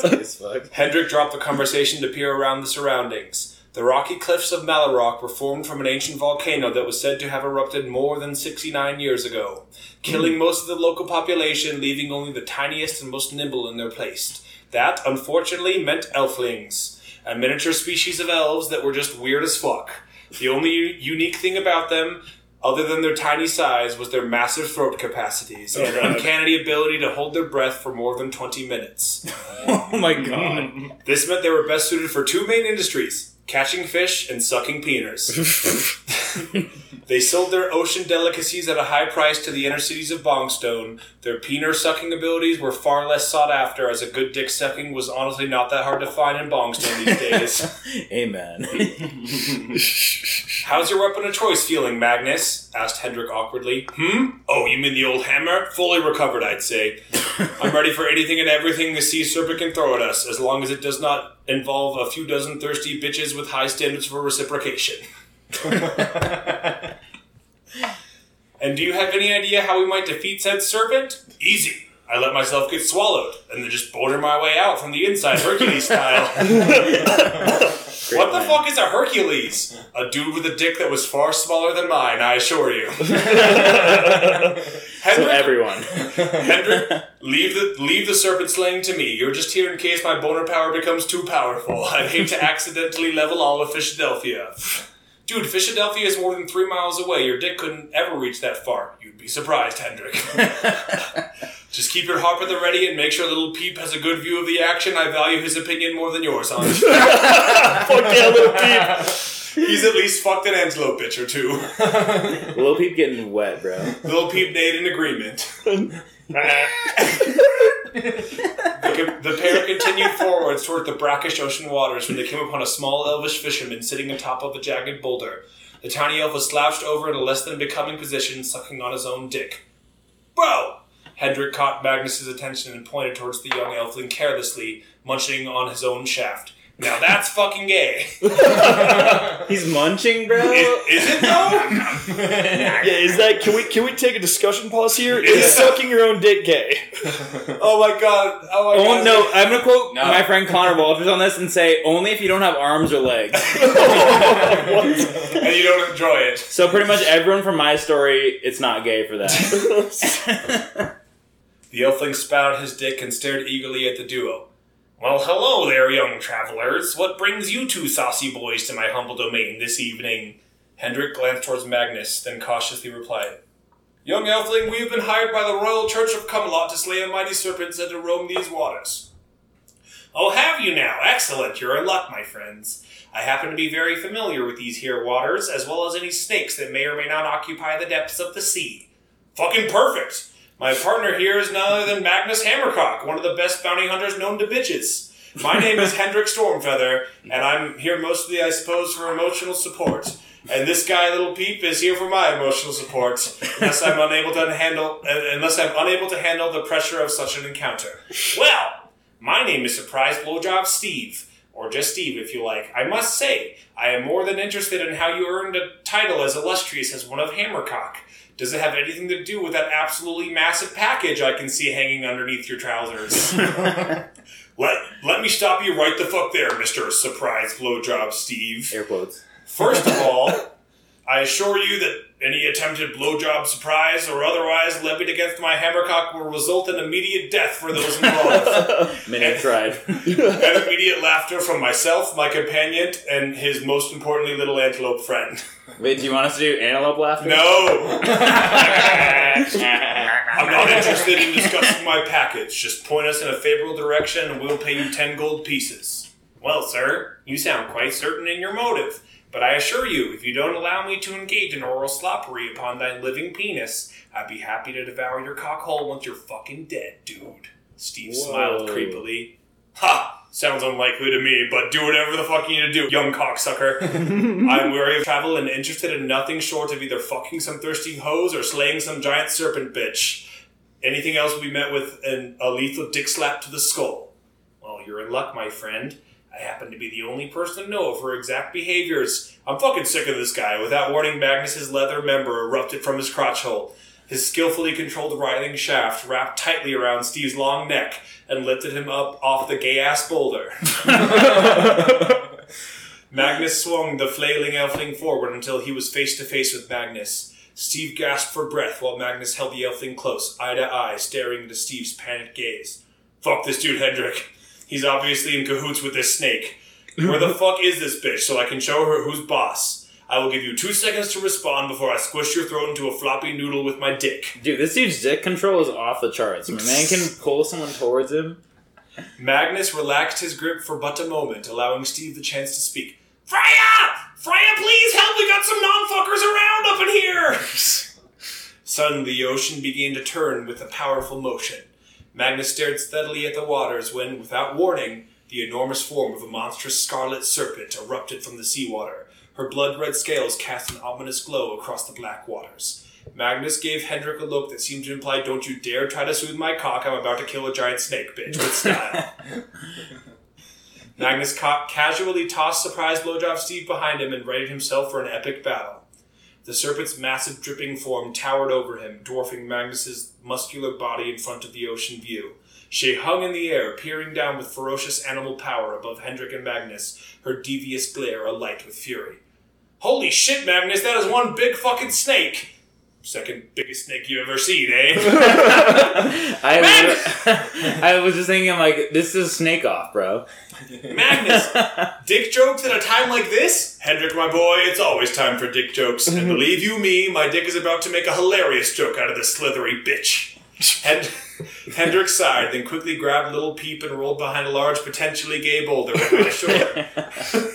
Probably. (laughs) Sick. Hendrik dropped the conversation to peer around the surroundings. The rocky cliffs of Malarock were formed from an ancient volcano that was said to have erupted more than 69 years ago, killing most of the local population, leaving only the tiniest and most nimble in their place. That, unfortunately, meant elflings, a miniature species of elves that were just weird as fuck. The only u- unique thing about them, other than their tiny size, was their massive throat capacities oh, and God. uncanny ability to hold their breath for more than 20 minutes. (laughs) Oh my (laughs) god. This meant they were best suited for two main industries catching fish and sucking peeners. (laughs) (laughs) they sold their ocean delicacies at a high price to the inner cities of Bongstone. Their peener sucking abilities were far less sought after, as a good dick sucking was honestly not that hard to find in Bongstone these days. (laughs) Amen. (laughs) How's your weapon of choice feeling, Magnus? asked Hendrik awkwardly. Hmm? Oh, you mean the old hammer? Fully recovered, I'd say. I'm ready for anything and everything the sea serpent can throw at us, as long as it does not involve a few dozen thirsty bitches with high standards for reciprocation. (laughs) and do you have any idea how we might defeat said serpent? Easy. I let myself get swallowed, and then just boulder my way out from the inside, Hercules style. (laughs) What the fuck is a Hercules? A dude with a dick that was far smaller than mine, I assure you. (laughs) So Hendrik, everyone. Hendrik, leave the leave the serpent slaying to me. You're just here in case my boner power becomes too powerful. I'd hate to accidentally level all of Philadelphia. Dude, Philadelphia is more than three miles away. Your dick couldn't ever reach that far. You'd be surprised, Hendrik. (laughs) Just keep your harp at the ready and make sure little Peep has a good view of the action. I value his opinion more than yours, hon. (laughs) Fuck yeah, Little Peep. He's at least fucked an antelope bitch or two. (laughs) Lil Peep getting wet, bro. Little Peep made an agreement. The, the pair continued forwards toward the brackish ocean waters when they came upon a small elvish fisherman sitting on top of a jagged boulder. The tiny elf was slouched over in a less than becoming position, sucking on his own dick. Bro! Hendrik caught Magnus's attention and pointed towards the young elfling carelessly, munching on his own shaft. Now that's fucking gay. (laughs) He's munching, bro. Is, is it though? (laughs) Yeah, is that? Can we can we take a discussion pause here? Is sucking your own dick gay? (laughs) Oh my god. Oh my Oh god. no! I'm gonna quote No. my friend Connor Walters on this and say only if you don't have arms or legs. And you don't enjoy it. so pretty much everyone from my story, it's not gay for that. The elfling spat out his dick and stared eagerly at the duo. Well, hello there, young travelers. What brings you two saucy boys to my humble domain this evening? Hendrik glanced towards Magnus, then cautiously replied, Young elfling, we have been hired by the Royal Church of Camelot to slay a mighty serpent and to roam these waters. Oh, have you now? Excellent. You're in luck, my friends. I happen to be very familiar with these here waters, as well as any snakes that may or may not occupy the depths of the sea. Fucking perfect! My partner here is none other than Magnus Hammercock, one of the best bounty hunters known to bitches. My name is (laughs) Hendrik Stormfeather, and I'm here mostly, I suppose, for emotional support. And this guy, Little Peep, is here for my emotional support, unless I'm unable to handle, uh, unless I'm unable to handle the pressure of such an encounter. Well, my name is Surprise Blowjob Steve, or just Steve if you like. I must say, I am more than interested in how you earned a title as illustrious as one of Hammercock. Does it have anything to do with that absolutely massive package I can see hanging underneath your trousers? (laughs) let, let me stop you right the fuck there, Mr. Surprise Blowjob Steve. Air quotes. First of (laughs) all, I assure you that any attempted blowjob surprise or otherwise levied against my hammercock will result in immediate death for those involved. (laughs) Many have tried. (laughs) and immediate laughter from myself, my companion, and his most importantly little antelope friend. Wait, do you want us to do antelope laughter? No! (laughs) I'm not interested in discussing my package. Just point us in a favorable direction and we'll pay you 10 gold pieces. Well, sir, you sound quite certain in your motive. But I assure you, if you don't allow me to engage in oral sloppery upon thy living penis, I'd be happy to devour your cockhole once you're fucking dead, dude. Steve smiled creepily. Ha! Sounds unlikely to me, but do whatever the fuck you need to do, young cocksucker. (laughs) I'm weary of travel and interested in nothing short of either fucking some thirsty hoes or slaying some giant serpent bitch. Anything else will be met with an, a lethal dick slap to the skull. Well, you're in luck, my friend. I happen to be the only person to know of her exact behaviors. I'm fucking sick of this guy. Without warning, Magnus's leather member erupted from his crotch hole. His skillfully controlled writhing shaft wrapped tightly around Steve's long neck and lifted him up off the gay ass boulder. (laughs) Magnus swung the flailing elfling forward until he was face to face with Magnus. Steve gasped for breath while Magnus held the elfling close, eye to eye, staring into Steve's panicked gaze. Fuck this dude, Hendrik. He's obviously in cahoots with this snake. (laughs) Where the fuck is this bitch so I can show her who's boss? I will give you two seconds to respond before I squish your throat into a floppy noodle with my dick. Dude, this dude's dick control is off the charts. My man can (laughs) pull someone towards him. Magnus relaxed his grip for but a moment, allowing Steve the chance to speak. Freya! Freya, please help! We got some non-fuckers around up in here! (laughs) Suddenly, the ocean began to turn with a powerful motion. Magnus stared steadily at the waters when, without warning, the enormous form of a monstrous scarlet serpent erupted from the seawater. Her blood-red scales cast an ominous glow across the black waters. Magnus gave Hendrik a look that seemed to imply, Don't you dare try to soothe my cock, I'm about to kill a giant snake, bitch, with style. (laughs) Magnus ca- casually tossed surprise blowjob Steve behind him and readied himself for an epic battle. The serpent's massive dripping form towered over him, dwarfing Magnus's muscular body in front of the ocean view. She hung in the air, peering down with ferocious animal power above Hendrik and Magnus, her devious glare alight with fury. Holy shit, Magnus, that is one big fucking snake! Second biggest snake you've ever seen, eh? (laughs) I, (laughs) I was just thinking, like, this is snake off, bro. Magnus, (laughs) dick jokes at a time like this? Hendrik, my boy, it's always time for dick jokes. And believe you me, my dick is about to make a hilarious joke out of this slithery bitch. Hen- Hendrik sighed, then quickly grabbed Little Peep and rolled behind a large, potentially gay boulder behind the shore.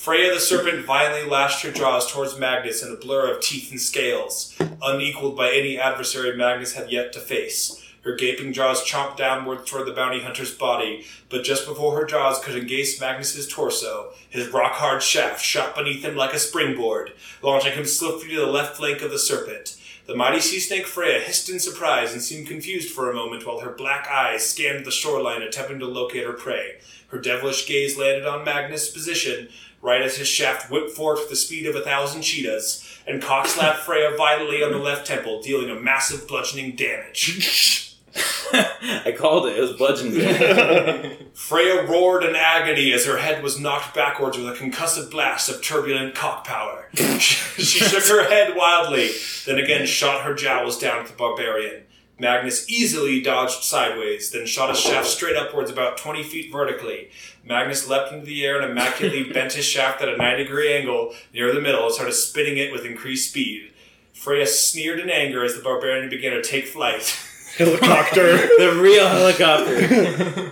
Freya the serpent violently lashed her jaws towards Magnus in a blur of teeth and scales, unequaled by any adversary Magnus had yet to face. Her gaping jaws chomped downward toward the bounty hunter's body, but just before her jaws could engage Magnus's torso, his rock hard shaft shot beneath him like a springboard, launching him swiftly to the left flank of the serpent. The mighty sea snake Freya hissed in surprise and seemed confused for a moment while her black eyes scanned the shoreline attempting to locate her prey. Her devilish gaze landed on Magnus' position, right as his shaft whipped forth with the speed of a thousand cheetahs, and cockslapped Freya violently on the left temple, dealing a massive bludgeoning damage. (laughs) I called it. It was bludgeoning. (laughs) Freya roared in agony as her head was knocked backwards with a concussive blast of turbulent cock power. (laughs) she shook her head wildly, then again shot her jowls down at the barbarian. Magnus easily dodged sideways, then shot a shaft straight upwards about 20 feet vertically. Magnus leapt into the air and immaculately (laughs) bent his shaft at a 90 degree angle near the middle and started spinning it with increased speed. Freya sneered in anger as the barbarian began to take flight. (laughs) (laughs) Helicopter. the real helicopter.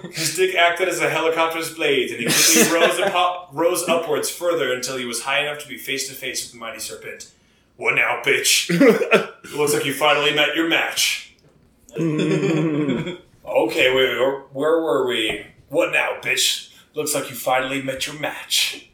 His dick acted as a helicopter's blade, and he quickly rose, up, rose upwards further until he was high enough to be face to face with the mighty serpent. What now, bitch? it looks like you finally met your match. (laughs) okay, wait, where, where were we? What now, bitch? Looks like you finally met your match.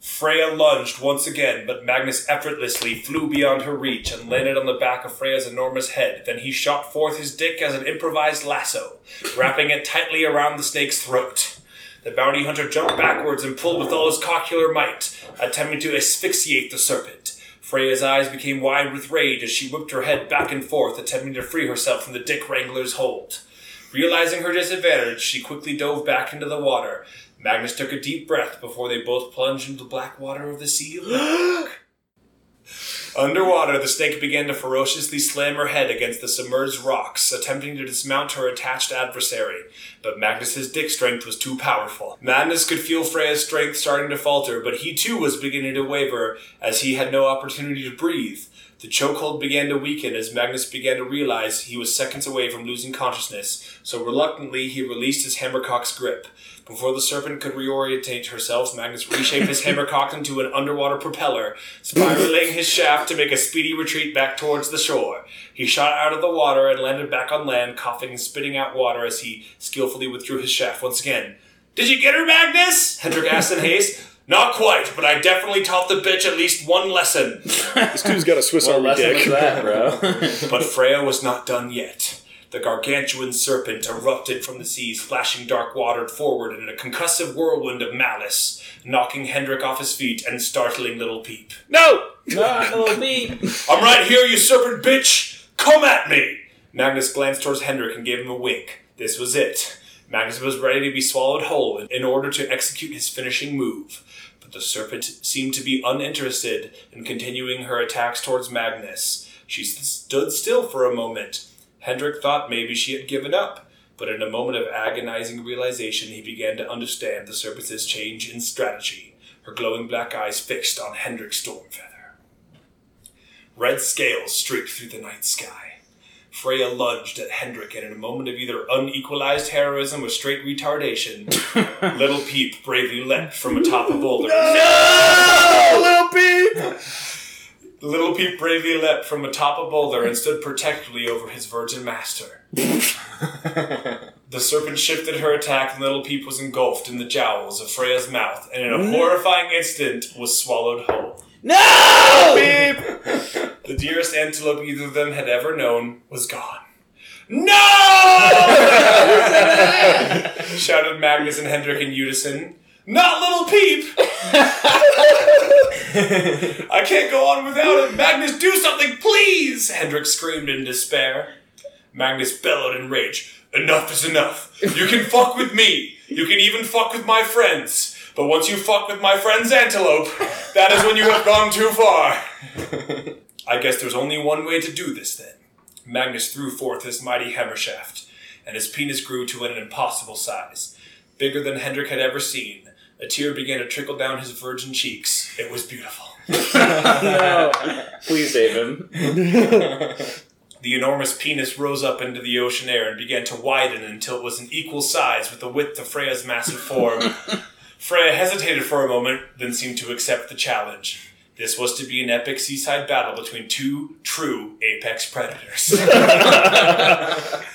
Freya lunged once again, but Magnus effortlessly flew beyond her reach and landed on the back of Freya's enormous head. Then he shot forth his dick as an improvised lasso, wrapping it tightly around the snake's throat. The bounty hunter jumped backwards and pulled with all his cockular might, attempting to asphyxiate the serpent. Freya's eyes became wide with rage as she whipped her head back and forth, attempting to free herself from the Dick Wrangler's hold. Realizing her disadvantage, she quickly dove back into the water. Magnus took a deep breath before they both plunged into the black water of the Sea. (gasps) Underwater, the snake began to ferociously slam her head against the submerged rocks, attempting to dismount her attached adversary. But Magnus's dick strength was too powerful. Magnus could feel Freya's strength starting to falter, but he too was beginning to waver as he had no opportunity to breathe. The chokehold began to weaken as Magnus began to realize he was seconds away from losing consciousness, so reluctantly he released his hammercock's grip. Before the serpent could reorientate herself, Magnus reshaped his (coughs) hammer hammercock into an underwater propeller, spiraling his shaft to make a speedy retreat back towards the shore. He shot out of the water and landed back on land, coughing and spitting out water as he skillfully withdrew his shaft once again. Did you get her, Magnus? Hendrik asked in haste. Not quite, but I definitely taught the bitch at least one lesson. this dude's got a Swiss what Army lesson dick. that, bro? (laughs) But Freya was not done yet. The gargantuan serpent erupted from the seas, flashing dark water forward in a concussive whirlwind of malice, knocking Hendrik off his feet and startling Little Peep. No! no, little Peep! (laughs) I'm right here, you serpent bitch! Come at me! Magnus glanced towards Hendrik and gave him a wink. This was it. Magnus was ready to be swallowed whole in order to execute his finishing move. But the serpent seemed to be uninterested in continuing her attacks towards Magnus. She stood still for a moment. Hendrik thought maybe she had given up, but in a moment of agonizing realization, he began to understand the serpent's change in strategy, her glowing black eyes fixed on Hendrik Stormfeather. Red scales streaked through the night sky. Freya lunged at Hendrik, and in a moment of either unequalized heroism or straight retardation, (laughs) Little Peep bravely leapt from atop a boulder. No! (laughs) Little Peep! Little Peep bravely leapt from atop a boulder and stood protectively over his virgin master. (laughs) the serpent shifted her attack, and Little Peep was engulfed in the jowls of Freya's mouth, and in a mm. horrifying instant was swallowed whole. No! Peep (laughs) The dearest antelope either of them had ever known was gone. (laughs) No! Shouted Magnus and Hendrik in unison. Not little Peep! (laughs) I can't go on without him! Magnus, do something, please! Hendrik screamed in despair. Magnus bellowed in rage. Enough is enough. You can fuck with me. You can even fuck with my friends. But once you fuck with my friend's antelope, that is when you have gone too far. I guess there's only one way to do this then. Magnus threw forth his mighty hammer shaft, and his penis grew to an impossible size, bigger than Hendrik had ever seen. A tear began to trickle down his virgin cheeks. It was beautiful. (laughs) no. Please save him. (laughs) The enormous penis rose up into the ocean air and began to widen until it was an equal size with the width of Freya's massive form. (laughs) Freya hesitated for a moment, then seemed to accept the challenge. This was to be an epic seaside battle between two true apex predators. (laughs)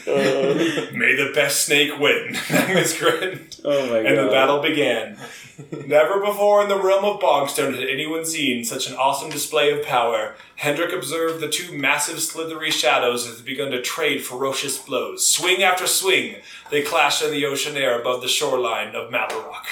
(laughs) May the best snake win. (laughs) Magnus grinned. Oh my god. And the battle began. Never before in the realm of Bogstone had anyone seen such an awesome display of power. Hendrik observed the two massive slithery shadows as they begun to trade ferocious blows. Swing after swing, they clashed in the ocean air above the shoreline of Malarok.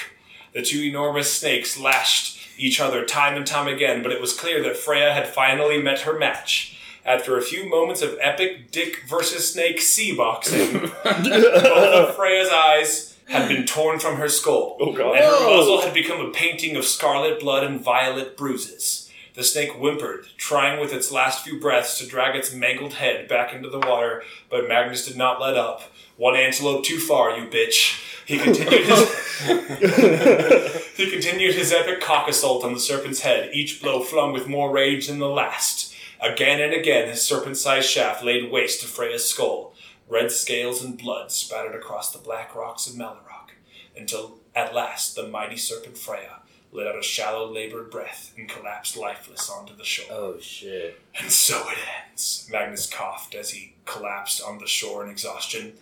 The two enormous snakes lashed each other time and time again, but it was clear that Freya had finally met her match. After a few moments of epic dick versus snake sea boxing, (laughs) both of Freya's eyes had been torn from her skull, Oh, and her muzzle had become a painting of scarlet blood and violet bruises. The snake whimpered, trying with its last few breaths to drag its mangled head back into the water, but Magnus did not let up. One antelope too far, you bitch. He continued his (laughs) he continued his epic cock assault on the serpent's head, each blow flung with more rage than the last. Again and again, his serpent-sized shaft laid waste to Freya's skull. Red scales and blood spattered across the black rocks of Malarok, until at last the mighty serpent Freya let out a shallow, labored breath and collapsed lifeless onto the shore. Oh shit. And so it ends. Magnus coughed as he collapsed on the shore in exhaustion.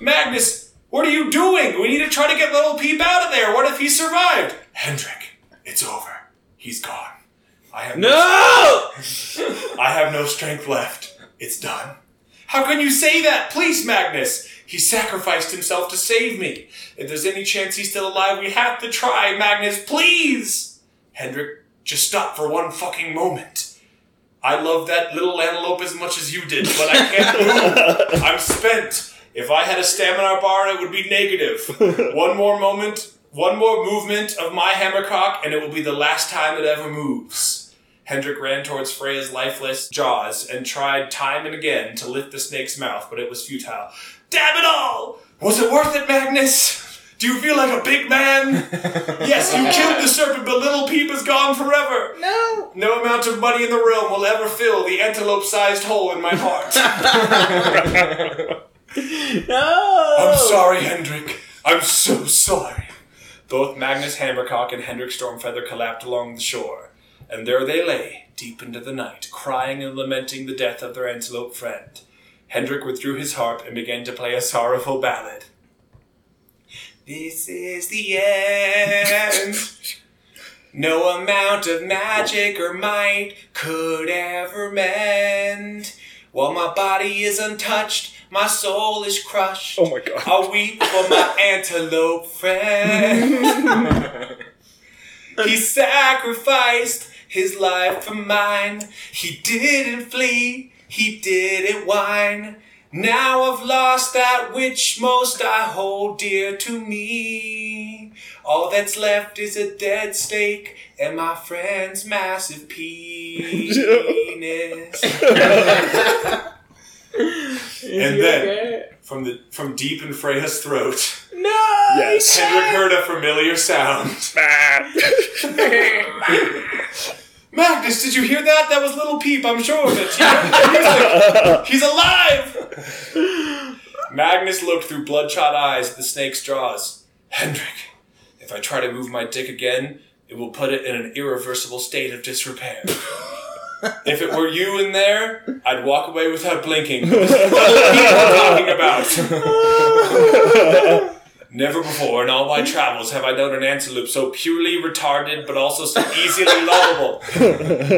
Magnus, what are you doing? We need to try to get little Peep out of there. What if he survived? Hendrik, it's over. He's gone. I have No! (laughs) I have no strength left. It's done. How can you say that? Please, Magnus. He sacrificed himself to save me. If there's any chance he's still alive, we have to try, Magnus. Please. Hendrik, just stop for one fucking moment. I love that little antelope as much as you did, but I can't move. (laughs) I'm spent. If I had a stamina bar, it would be negative. (laughs) One more moment, one more movement of my hammercock, and it will be the last time it ever moves. Hendrik ran towards Freya's lifeless jaws and tried time and again to lift the snake's mouth, but it was futile. Damn it all! Was it worth it, Magnus? Do you feel like a big man? (laughs) yes, you killed the serpent, but little Peep is gone forever. No! No amount of money in the realm will ever fill the antelope-sized hole in my heart. (laughs) (laughs) No! I'm sorry, Hendrik. I'm so sorry. Both Magnus Hammercock and Hendrik Stormfeather collapsed along the shore, and there they lay, deep into the night, crying and lamenting the death of their antelope friend. Hendrik withdrew his harp and began to play a sorrowful ballad. This is the end. No amount of magic or might could ever mend. While my body is untouched, my soul is crushed. Oh my god. I'll weep for my (laughs) antelope friend. (laughs) he sacrificed his life for mine. He didn't flee, he didn't whine. Now I've lost that which most I hold dear to me. All that's left is a dead snake and my friend's massive (laughs) penis. (laughs) and then, from the from deep in Freya's throat, No! Yes. Hendrik heard a familiar sound. (laughs) (laughs) Magnus, did you hear that? That was Little Peep, I'm sure of it. He heard the music. He's alive! Magnus looked through bloodshot eyes at the snake's jaws. Hendrik, if I try to move my dick again, it will put it in an irreversible state of disrepair. If it were you in there, I'd walk away without blinking. (laughs) What we're talking about. Never before in all my travels have I known an antelope so purely retarded but also so easily lovable.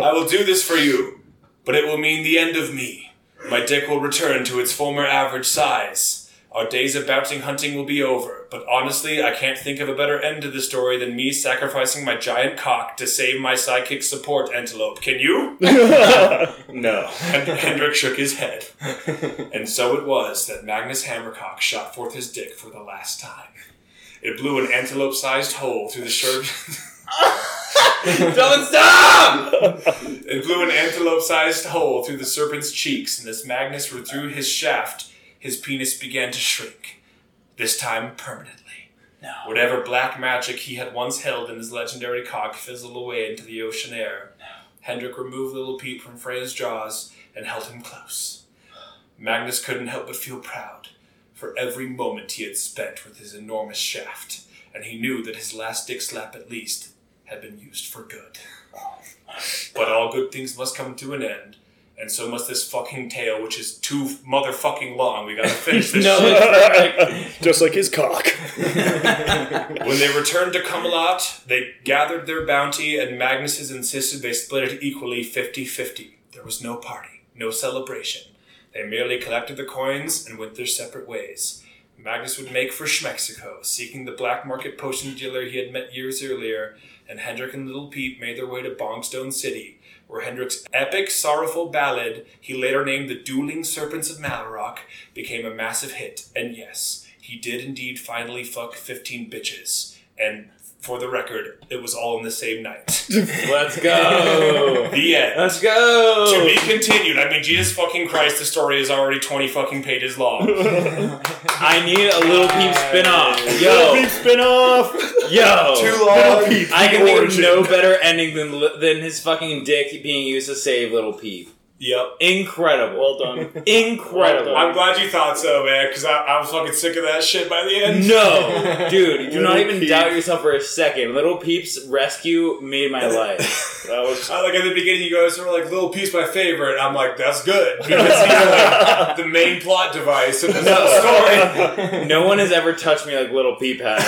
I will do this for you, but it will mean the end of me. My dick will return to its former average size. Our days of bouncing hunting will be over, but honestly, I can't think of a better end to the story than me sacrificing my giant cock to save my sidekick support antelope. Can you? (laughs) No. And Hendrik shook his head. (laughs) And so it was that Magnus Hammercock shot forth his dick for the last time. It blew an antelope sized hole through the shirt. (laughs) Don't stop! It blew an antelope sized hole through the serpent's cheeks, and as Magnus withdrew his shaft, his penis began to shrink. This time permanently. No. Whatever black magic he had once held in his legendary cock fizzled away into the ocean air. Hendrik removed little Peep from Freya's jaws and held him close. Magnus couldn't help but feel proud for every moment he had spent with his enormous shaft, and he knew that his last dick slap at least had been used for good. Oh. But all good things must come to an end, and so must this fucking tale, which is too motherfucking long. We gotta finish this (laughs) No, shit. (laughs) Just like his cock. (laughs) When they returned to Camelot, they gathered their bounty, and Magnus insisted they split it equally 50 50. There was no party, no celebration. They merely collected the coins and went their separate ways. Magnus would make for Schmexico, seeking the black market potion dealer he had met years earlier, and Hendrik and Little Peep made their way to Bongstone City, where Hendrik's epic, sorrowful ballad, he later named The Dueling Serpents of Malarok, became a massive hit. And yes, he did indeed finally fuck 15 bitches. And for the record, it was all in the same night. (laughs) Let's go. the end. Let's go. To be continued. I mean, Jesus fucking Christ, the story is already 20 fucking pages long. (laughs) I need a little peep spin off. Yo, Big spin off. yo. Too long. I can think of no better ending than than his fucking dick being used to save little Peep. Yep. Incredible. Well done. (laughs) Incredible. Well I'm glad you thought so, man, because I, I was fucking sick of that shit by the end. No, (laughs) dude, do not even Peep. doubt yourself for a second. Little Peep's rescue made my life. (laughs) That was. I, like at the beginning, you guys were like, "Little Peep's my favorite." I'm like, "That's good," because he's like the main plot device of this whole story. No one has ever touched me like Little Peep has.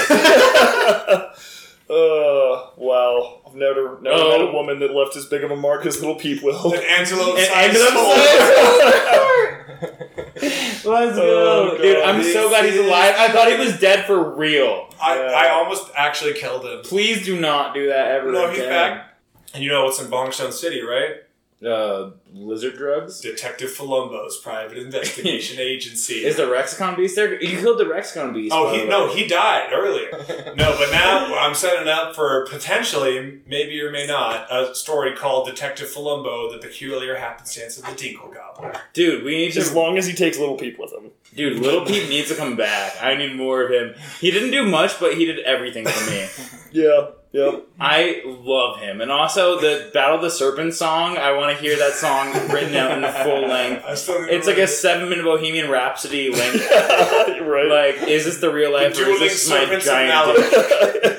Uh, wow. I've never, never Oh. met a woman that left as big of a mark as Little Peep will. An antelope And- and sized (laughs) Let's soul. Oh, go, dude. I'm so glad he's alive. I thought he was dead for real. I, Yeah. I almost actually killed him. Please do not do that ever. No, he's again. back. And you know what's in Bongstone City, right? Uh, lizard drugs. Detective Columbo's private investigation (laughs) agency. Is the Rexcon beast there? You killed the Rexcon beast. Oh, he no, he died earlier. (laughs) No, but now I'm setting up for potentially, maybe or may not, a story called Detective Columbo: The Peculiar Happenstance of the Dinkle Gobbler. Dude, we need As long as he takes Little Peep with him. Dude, Little Peep needs to come back. I need more of him. He didn't do much, but he did everything for me. (laughs) Yeah, yeah. I love him, and also the Battle of the Serpent song. I want to hear that song (laughs) written out in the full length. It's like a write seven-minute Bohemian Rhapsody length. (laughs) right. like, is this the real life, The or is this my giant dick?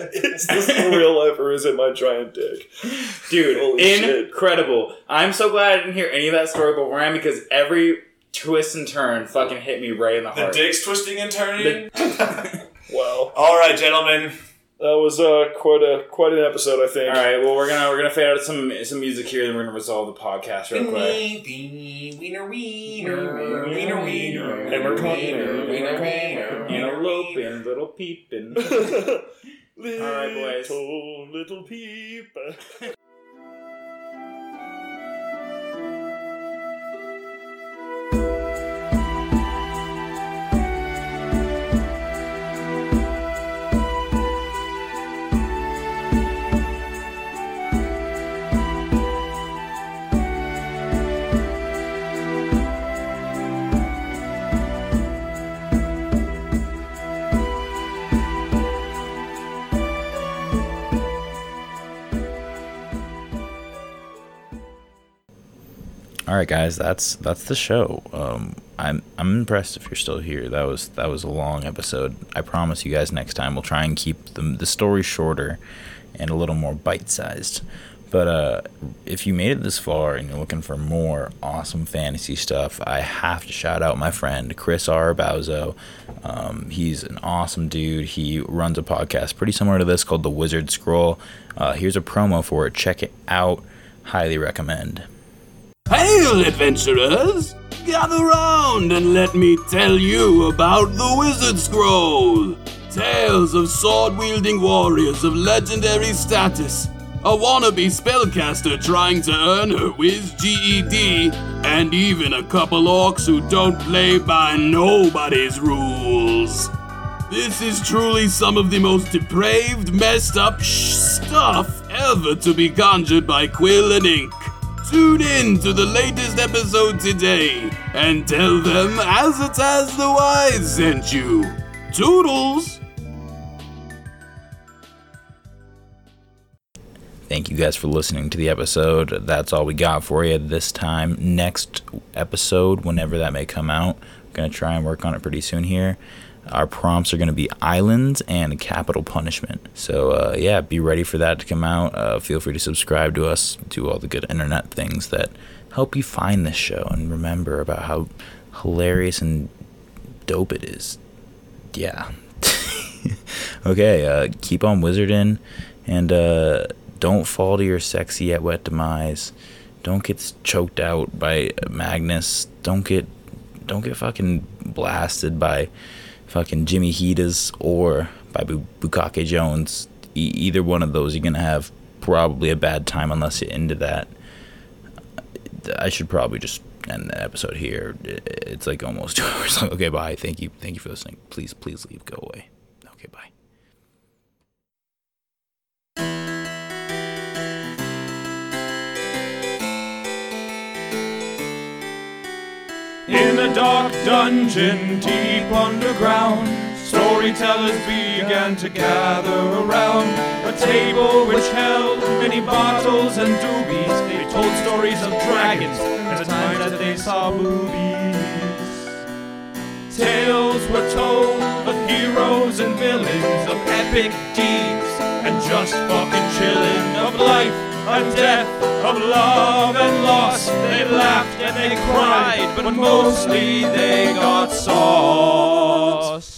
(laughs) Is this in real life or is it my giant dick? Dude, Holy shit. incredible. I'm so glad I didn't hear any of that story beforehand because every twist and turn fucking hit me right in the The heart. dick's twisting and turning. Wow. All right, gentlemen. That was uh, quite a quite an episode, I think. All right, well we're gonna we're gonna fade out some some music here, then we're gonna resolve the podcast real quick. Wiener, wiener, wiener, wiener, And we're talking- wiener, wiener, Antelope little peeping. little, right, boys. little peep. Right, guys, that's that's the show. Um, I'm I'm impressed if you're still here. That was that was a long episode. I promise you guys next time we'll try and keep the the story shorter and a little more bite sized. But uh, if you made it this far and you're looking for more awesome fantasy stuff, I have to shout out my friend Chris R. Bauzo. Um, he's an awesome dude. He runs a podcast pretty similar to this called The Wizard Scroll. Uh, here's a promo for it. Check it out. Highly recommend. Hail, adventurers! Gather round and let me tell you about the Wizard Scroll. Tales of sword wielding warriors of legendary status, a wannabe spellcaster trying to earn her Wiz GED, and even a couple orcs who don't play by nobody's rules. This is truly some of the most depraved, messed up stuff ever to be conjured by Quill and Ink. Tune in to the latest episode today and tell them As It As the Wise sent you. Toodles! Thank you guys for listening to the episode. That's all we got for you this time. Next episode, whenever that may come out, we're going to try and work on it pretty soon here. Our prompts are going to be islands and capital punishment. So, uh, yeah, be ready for that to come out. Uh, feel free to subscribe to us, do all the good internet things that help you find this show and remember about how hilarious and dope it is. Yeah. (laughs) okay, uh, keep on wizarding and uh, don't fall to your sexy yet wet demise. Don't get choked out by Magnus. Don't get don't get fucking blasted by fucking Jimmy Heaters or by Bu- Bukake Jones. E- either one of those, you're gonna have probably a bad time unless you're into that. Uh, I should probably just end the episode here. It's like almost (laughs) two hours. Okay, bye. Thank you. Thank you for listening. Please, please leave. Go away. In a dark dungeon deep underground, storytellers began to gather around a table which held many bottles and doobies. They told stories of dragons and the times that they saw movies. Tales were told of heroes and villains, of epic deeds, and just fucking chilling, of life and death, of love and loss. They laughed and they cried, but mostly they got sauce.